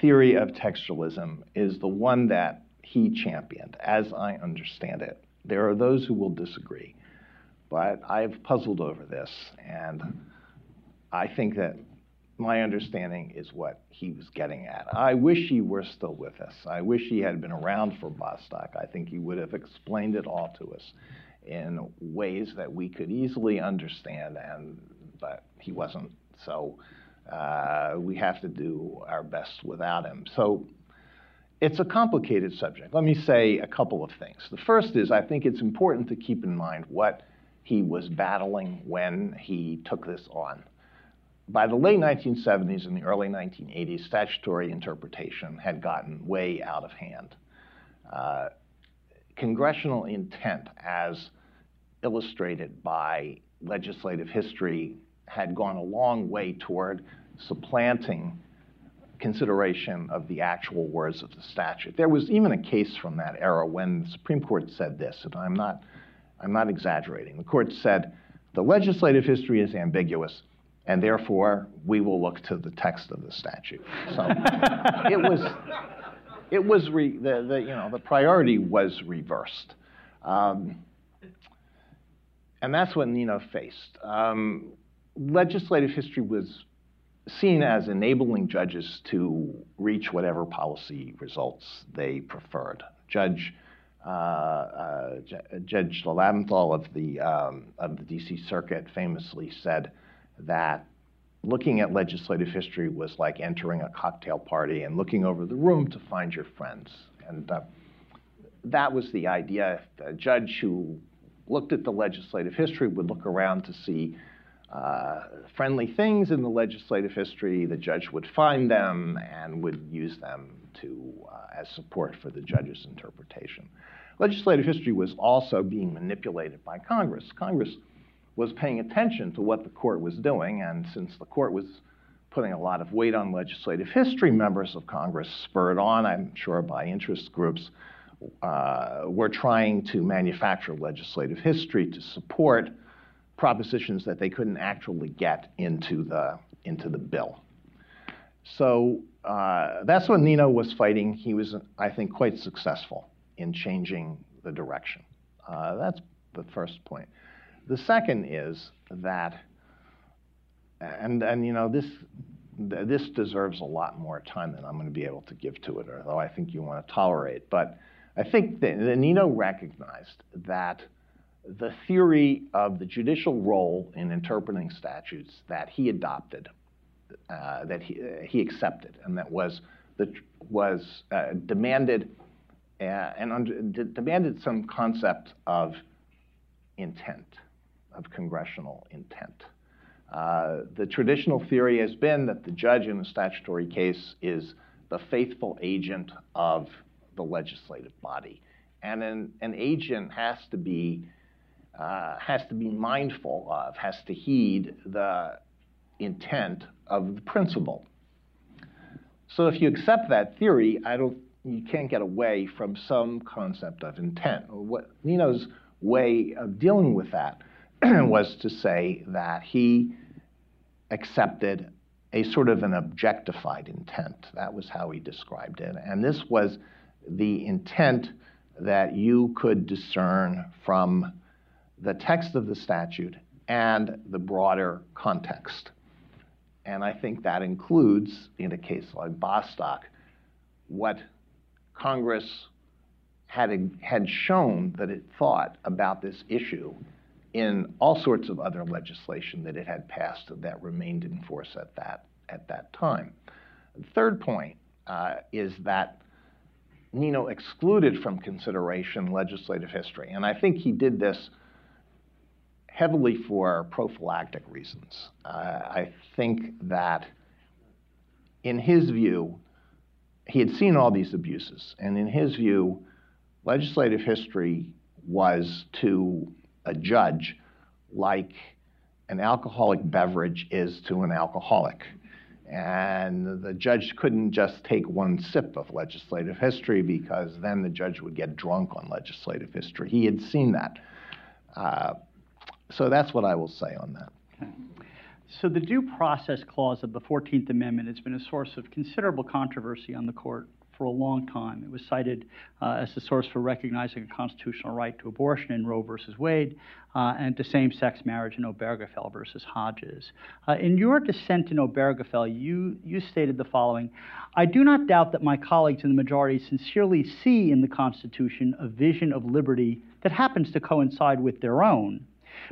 theory of textualism is the one that he championed, as I understand it. There are those who will disagree, but I've puzzled over this and. I think that my understanding is what he was getting at. I wish he were still with us. I wish he had been around for Bostock. I think he would have explained it all to us in ways that we could easily understand, and but he wasn't. So uh, we have to do our best without him. So it's a complicated subject. Let me say a couple of things. The first is I think it's important to keep in mind what he was battling when he took this on. By the late 1970s and the early 1980s, statutory interpretation had gotten way out of hand. Uh, congressional intent, as illustrated by legislative history, had gone a long way toward supplanting consideration of the actual words of the statute. There was even a case from that era when the Supreme Court said this, and I'm not, I'm not exaggerating. The court said the legislative history is ambiguous, and therefore we will look to the text of the statute. So it was, it was re, the, the, you know, the priority was reversed. Um, and that's what Nino faced. Um, legislative history was seen as enabling judges to reach whatever policy results they preferred. Judge uh, uh, Judge Leventhal of the um, of the D.C. Circuit famously said that looking at legislative history was like entering a cocktail party and looking over the room to find your friends. And uh, that was the idea. A judge who looked at the legislative history would look around to see uh, friendly things in the legislative history. The judge would find them and would use them to uh, as support for the judge's interpretation. Legislative history was also being manipulated by Congress. Congress was paying attention to what the court was doing, and since the court was putting a lot of weight on legislative history, members of Congress, spurred on, I'm sure, by interest groups, uh, were trying to manufacture legislative history to support propositions that they couldn't actually get into the, into the bill. So uh, that's what Nino was fighting. He was, I think, quite successful in changing the direction. Uh, that's the first point. The second is that, and, and you know, this, this deserves a lot more time than I'm going to be able to give to it, although I think you want to tolerate. But I think that Nino recognized that the theory of the judicial role in interpreting statutes that he adopted, uh, that he, uh, he accepted, and that was, the, was uh, demanded uh, and under, demanded some concept of intent of congressional intent. Uh, the traditional theory has been that the judge in a statutory case is the faithful agent of the legislative body. And an, an agent has to be uh, has to be mindful of, has to heed the intent of the principal. So if you accept that theory, I don't, you can't get away from some concept of intent. What Nino's way of dealing with that was to say that he accepted a sort of an objectified intent. That was how he described it. And this was the intent that you could discern from the text of the statute and the broader context. And I think that includes, in a case like Bostock, what Congress had, had shown that it thought about this issue in all sorts of other legislation that it had passed that remained in force at that, at that time. The third point uh, is that Nino excluded from consideration legislative history. And I think he did this heavily for prophylactic reasons. Uh, I think that in his view, he had seen all these abuses. And in his view, legislative history was to a judge like an alcoholic beverage is to an alcoholic. And the judge couldn't just take one sip of legislative history because then the judge would get drunk on legislative history. He had seen that. Uh, so that's what I will say on that.
Okay. So the due process clause of the 14th Amendment has been a source of considerable controversy on the court for a long time. It was cited uh, as the source for recognizing a constitutional right to abortion in Roe versus Wade uh, and to same sex marriage in Obergefell versus Hodges. Uh, in your dissent in Obergefell, you, you stated the following I do not doubt that my colleagues in the majority sincerely see in the Constitution a vision of liberty that happens to coincide with their own.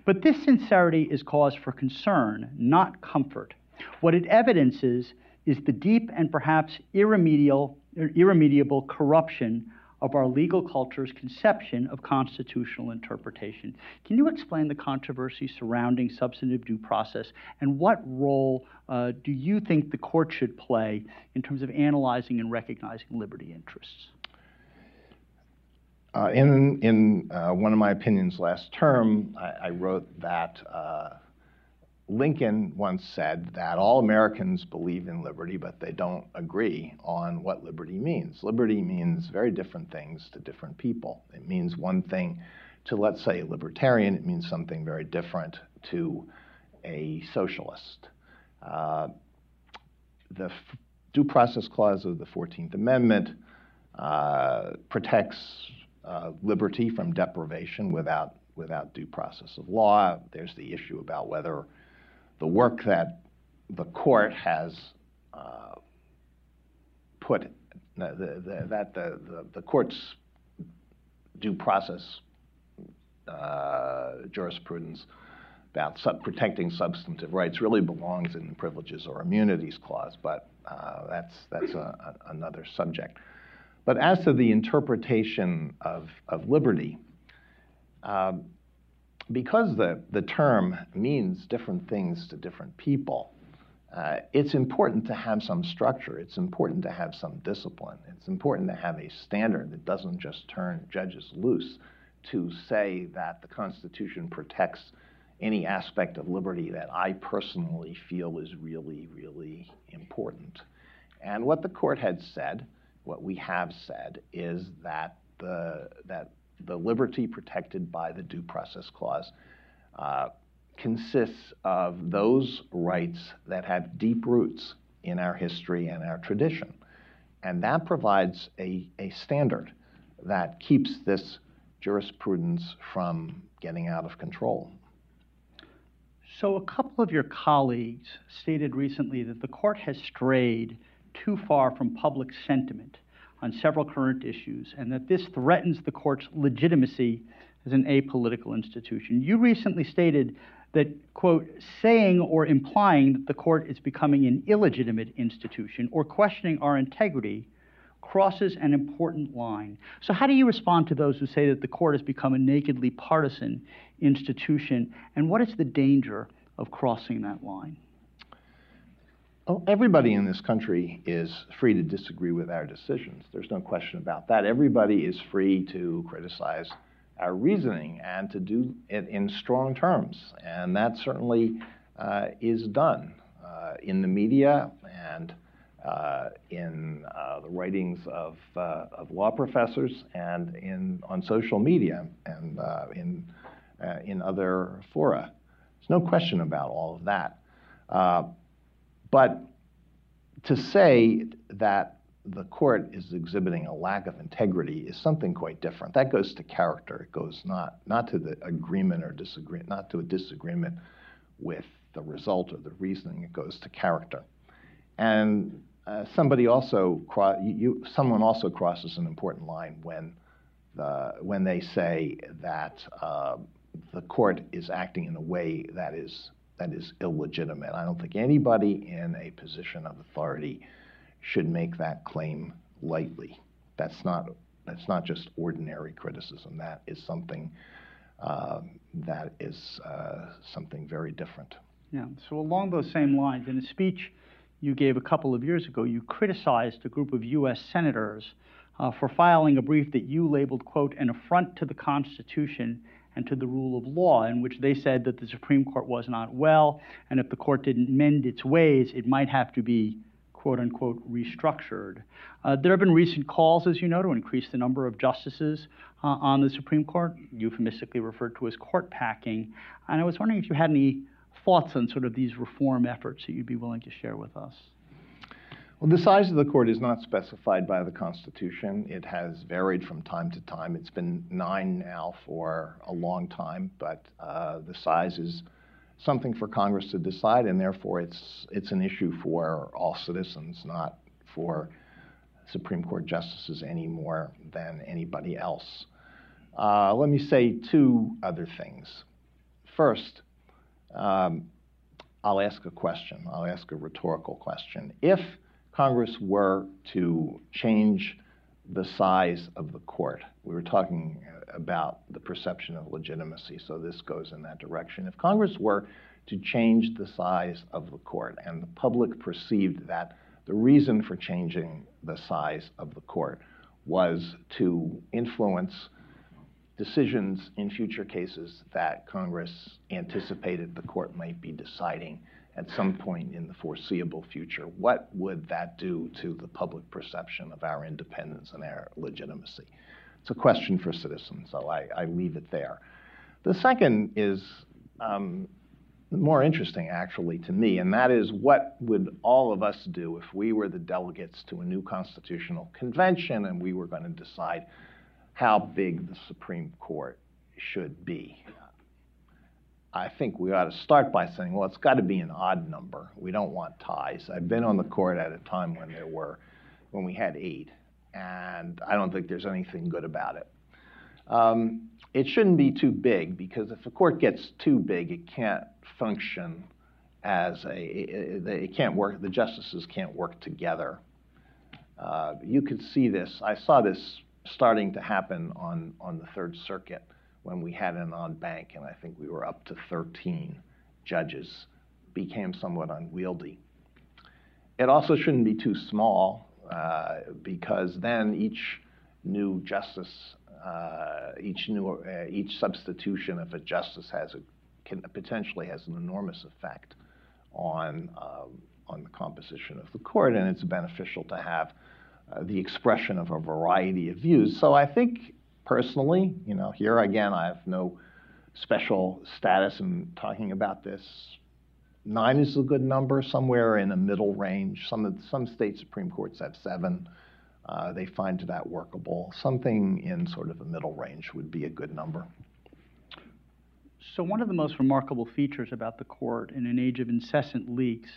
But this sincerity is cause for concern, not comfort. What it evidences is the deep and perhaps irremediable, irremediable corruption of our legal culture's conception of constitutional interpretation. Can you explain the controversy surrounding substantive due process and what role uh, do you think the court should play in terms of analyzing and recognizing liberty interests?
Uh, in in uh, one of my opinions last term, I, I wrote that uh, Lincoln once said that all Americans believe in liberty, but they don't agree on what liberty means. Liberty means very different things to different people. It means one thing to, let's say, a libertarian, it means something very different to a socialist. Uh, the F- Due Process Clause of the 14th Amendment uh, protects uh, liberty from deprivation without, without due process of law. There's the issue about whether the work that the court has uh, put, the, the, that the, the, the, court's due process uh, jurisprudence about sub- protecting substantive rights really belongs in the privileges or immunities clause, but uh, that's, that's a, a, another subject. But as to the interpretation of, of liberty, um, because the, the term means different things to different people, uh, it's important to have some structure. It's important to have some discipline. It's important to have a standard that doesn't just turn judges loose to say that the Constitution protects any aspect of liberty that I personally feel is really, really important. And what the court had said, what we have said, is that the, that the liberty protected by the Due Process Clause uh, consists of those rights that have deep roots in our history and our tradition. And that provides a, a standard that keeps this jurisprudence from getting out of control.
So, a couple of your colleagues stated recently that the court has strayed too far from public sentiment on several current issues, and that this threatens the court's legitimacy as an apolitical institution. You recently stated that, quote, saying or implying that the court is becoming an illegitimate institution or questioning our integrity crosses an important line. So, how do you respond to those who say that the court has become a nakedly partisan institution, and what is the danger of crossing that line?
Oh, everybody in this country is free to disagree with our decisions. There's no question about that. Everybody is free to criticize our reasoning and to do it in strong terms. And that certainly uh, is done uh, in the media and uh, in uh, the writings of, uh, of law professors and in, on social media and uh, in, in other fora. There's no question about all of that. But to say that the court is exhibiting a lack of integrity is something quite different. That goes to character. It goes not not to the agreement or disagreement, not to a disagreement with the result or the reasoning. It goes to character. And uh, somebody also cro- you, someone also crosses an important line when the when they say that uh, the court is acting in a way that is that is illegitimate. I don't think anybody in a position of authority should make that claim lightly. That's not that's not just ordinary criticism. That is something uh, that is uh, something very different.
Yeah. So along those same lines, in a speech you gave a couple of years ago, you criticized a group of U.S. senators uh, for filing a brief that you labeled "quote an affront to the Constitution." And to the rule of law, in which they said that the Supreme Court was not well, and if the court didn't mend its ways, it might have to be quote unquote restructured. Uh, there have been recent calls, as you know, to increase the number of justices uh, on the Supreme Court, euphemistically referred to as court packing. And I was wondering if you had any thoughts on sort of these reform efforts that you'd be willing to share with us.
Well, the size of the court is not specified by the Constitution. It has varied from time to time. It's been nine now for a long time, but uh, the size is something for Congress to decide, and therefore it's it's an issue for all citizens, not for Supreme Court justices any more than anybody else. Uh, let me say two other things. First, um, I'll ask a question. I'll ask a rhetorical question. If Congress were to change the size of the court, we were talking about the perception of legitimacy, so this goes in that direction. If Congress were to change the size of the court and the public perceived that the reason for changing the size of the court was to influence decisions in future cases that Congress anticipated the court might be deciding at some point in the foreseeable future. What would that do to the public perception of our independence and our legitimacy? It's a question for citizens, so I, I leave it there. The second is um, more interesting, actually, to me, and that is what would all of us do if we were the delegates to a new constitutional convention and we were going to decide how big the Supreme Court should be? I think we ought to start by saying, well, it's got to be an odd number. We don't want ties. I've been on the court at a time when there were, when we had eight, and I don't think there's anything good about it. Um, it shouldn't be too big because if a court gets too big, it can't function as a, it, it can't work, the justices can't work together. Uh, you could see this, I saw this starting to happen on, on the Third Circuit when we had an en banc, and I think we were up to 13 judges, became somewhat unwieldy. It also shouldn't be too small uh, because then each new justice, uh, each new, uh, each substitution of a justice has a, can, potentially has an enormous effect on um, on the composition of the court, and it's beneficial to have uh, the expression of a variety of views. So I think personally, you know, here again, I have no special status in talking about this. Nine is a good number, somewhere in a middle range. Some some state supreme courts have seven. Uh, they find that workable. Something in sort of a middle range would be a good number.
So one of the most remarkable features about the court in an age of incessant leaks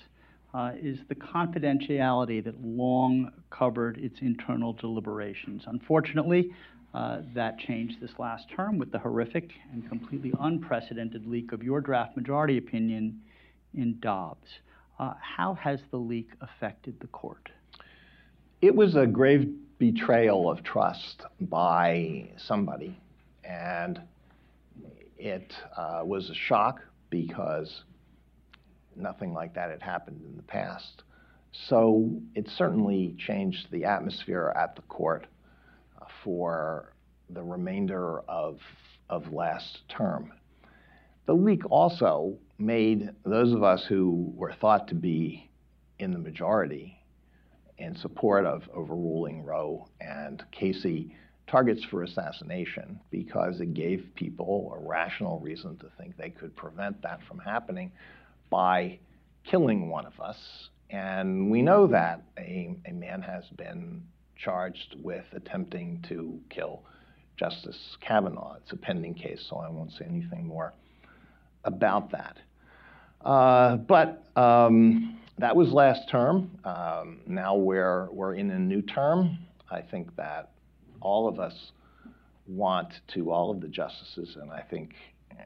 uh, is the confidentiality that long covered its internal deliberations. Unfortunately, uh, that changed this last term with the horrific and completely unprecedented leak of your draft majority opinion in Dobbs. Uh, how has the leak affected the court?
It was a grave betrayal of trust by somebody, and it uh, was a shock because nothing like that had happened in the past. So it certainly changed the atmosphere at the court for the remainder of, of last term. The leak also made those of us who were thought to be in the majority in support of overruling Roe and Casey targets for assassination because it gave people a rational reason to think they could prevent that from happening by killing one of us. And we know that a, a man has been charged with attempting to kill Justice Kavanaugh. It's a pending case, so I won't say anything more about that. Uh, but um, that was last term. Um, now we're, we're in a new term. I think that all of us want to, all of the justices, and I think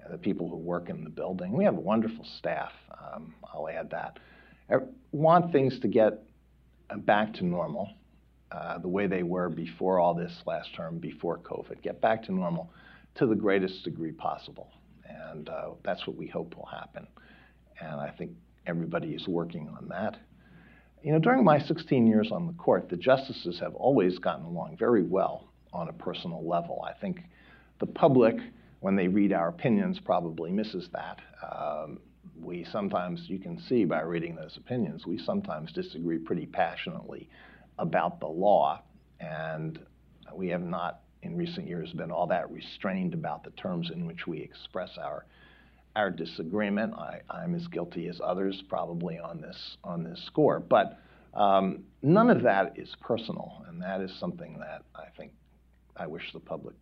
the people who work in the building, we have a wonderful staff, um, I'll add that, want things to get back to normal. Uh, the way they were before all this last term, before COVID, get back to normal to the greatest degree possible. And uh, that's what we hope will happen. And I think everybody is working on that. You know, during my 16 years on the court, the justices have always gotten along very well on a personal level. I think the public, when they read our opinions, probably misses that. Um, we sometimes, you can see by reading those opinions, we sometimes disagree pretty passionately about the law, and we have not in recent years been all that restrained about the terms in which we express our our disagreement. I, I'm as guilty as others probably on this on this score. But Um, none of that is personal, and that is something that I think I wish the public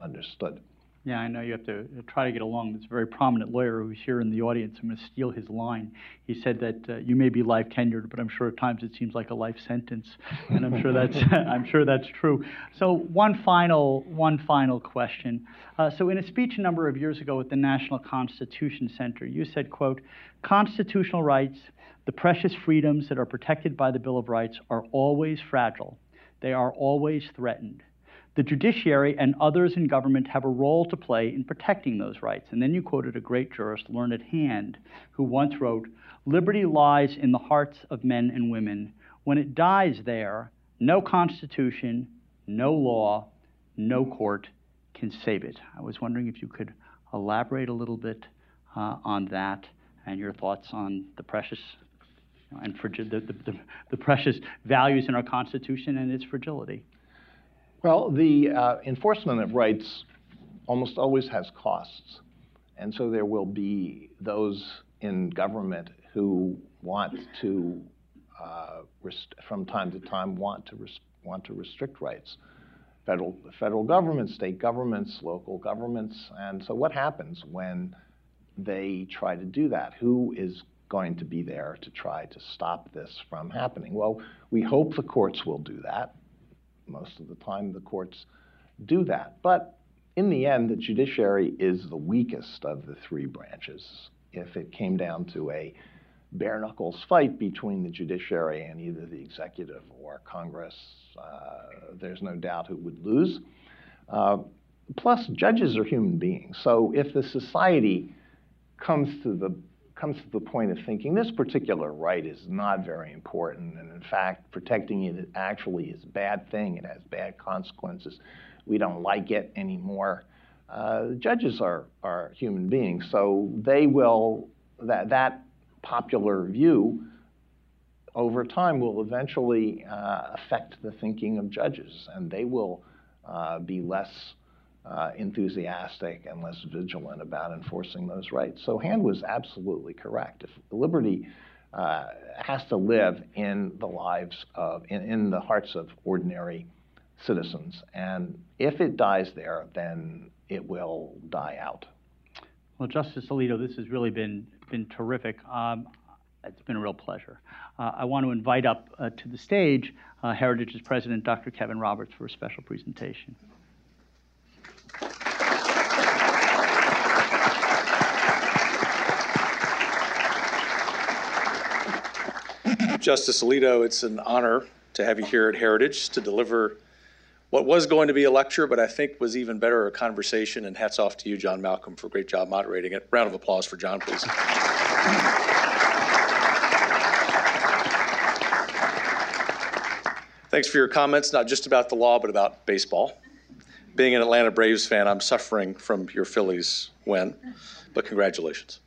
understood.
Yeah, I know you have to try to get along. A very prominent lawyer who's here in the audience. I'm going to steal his line. He said that uh, you may be life tenured, but I'm sure at times it seems like a life sentence, and I'm sure that's I'm sure that's true. So one final one final question. Uh, so in a speech a number of years ago at the National Constitution Center, you said, "quote Constitutional rights, the precious freedoms that are protected by the Bill of Rights, are always fragile. They are always threatened." The judiciary and others in government have a role to play in protecting those rights. And then you quoted a great jurist, Learned Hand, who once wrote, Liberty lies in the hearts of men and women. When it dies there, no constitution, no law, no court can save it. I was wondering if you could elaborate a little bit uh, on that and your thoughts on the precious and fragi- the, the, the, the precious values in our Constitution and its fragility.
Well, the uh, enforcement of rights almost always has costs. And so there will be those in government who want to, uh, rest- from time to time, want to, res- want to restrict rights. Federal, federal government, state governments, local governments. And so what happens when they try to do that? Who is going to be there to try to stop this from happening? Well, we hope the courts will do that most of the time the courts do that. But in the end, the judiciary is the weakest of the three branches. If it came down to a bare knuckles fight between the judiciary and either the executive or Congress, uh, there's no doubt who would lose. Uh, plus, judges are human beings. So if the society comes to the comes to the point of thinking this particular right is not very important, and in fact, protecting it actually is a bad thing. It has bad consequences. We don't like it anymore. Uh, judges are, are human beings, so they will, that, that popular view over time will eventually uh, affect the thinking of judges, and they will uh, be less uh, enthusiastic and less vigilant about enforcing those rights. So Hand was absolutely correct. If liberty uh, has to live in the lives of, in, in, the hearts of ordinary citizens, and if it dies there, then it will die out.
Well, Justice Alito, this has really been been terrific. Um, it's been a real pleasure. Uh, I want to invite up uh, to the stage uh, Heritage's president, Dr. Kevin Roberts, for a special presentation.
Justice Alito, it's an honor to have you here at Heritage to deliver what was going to be a lecture, but I think was even better a conversation. And hats off to you, John Malcolm, for a great job moderating it. Round of applause for John, please. Thanks for your comments, not just about the law, but about baseball. Being an Atlanta Braves fan, I'm suffering from your Phillies win, but congratulations.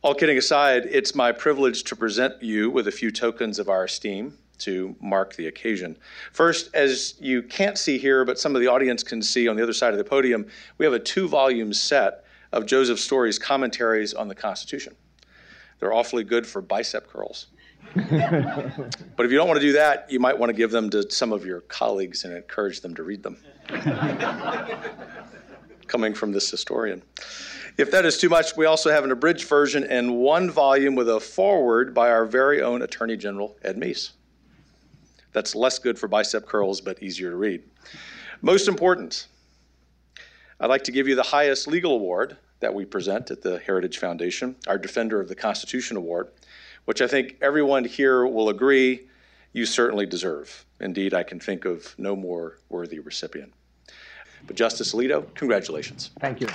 All kidding aside, it's my privilege to present you with a few tokens of our esteem to mark the occasion. First, as you can't see here, but some of the audience can see on the other side of the podium, we have a two volume set of Joseph Story's commentaries on the Constitution. They're awfully good for bicep curls. but if you don't want to do that, you might want to give them to some of your colleagues and encourage them to read them. Coming from this historian. If that is too much, we also have an abridged version and one volume with a foreword by our very own Attorney General Ed Meese. That's less good for bicep curls, but easier to read. Most important, I'd like to give you the highest legal award that we present at the Heritage Foundation, our Defender of the Constitution Award, which I think everyone here will agree you certainly deserve. Indeed, I can think of no more worthy recipient. But Justice Alito, congratulations.
Thank you.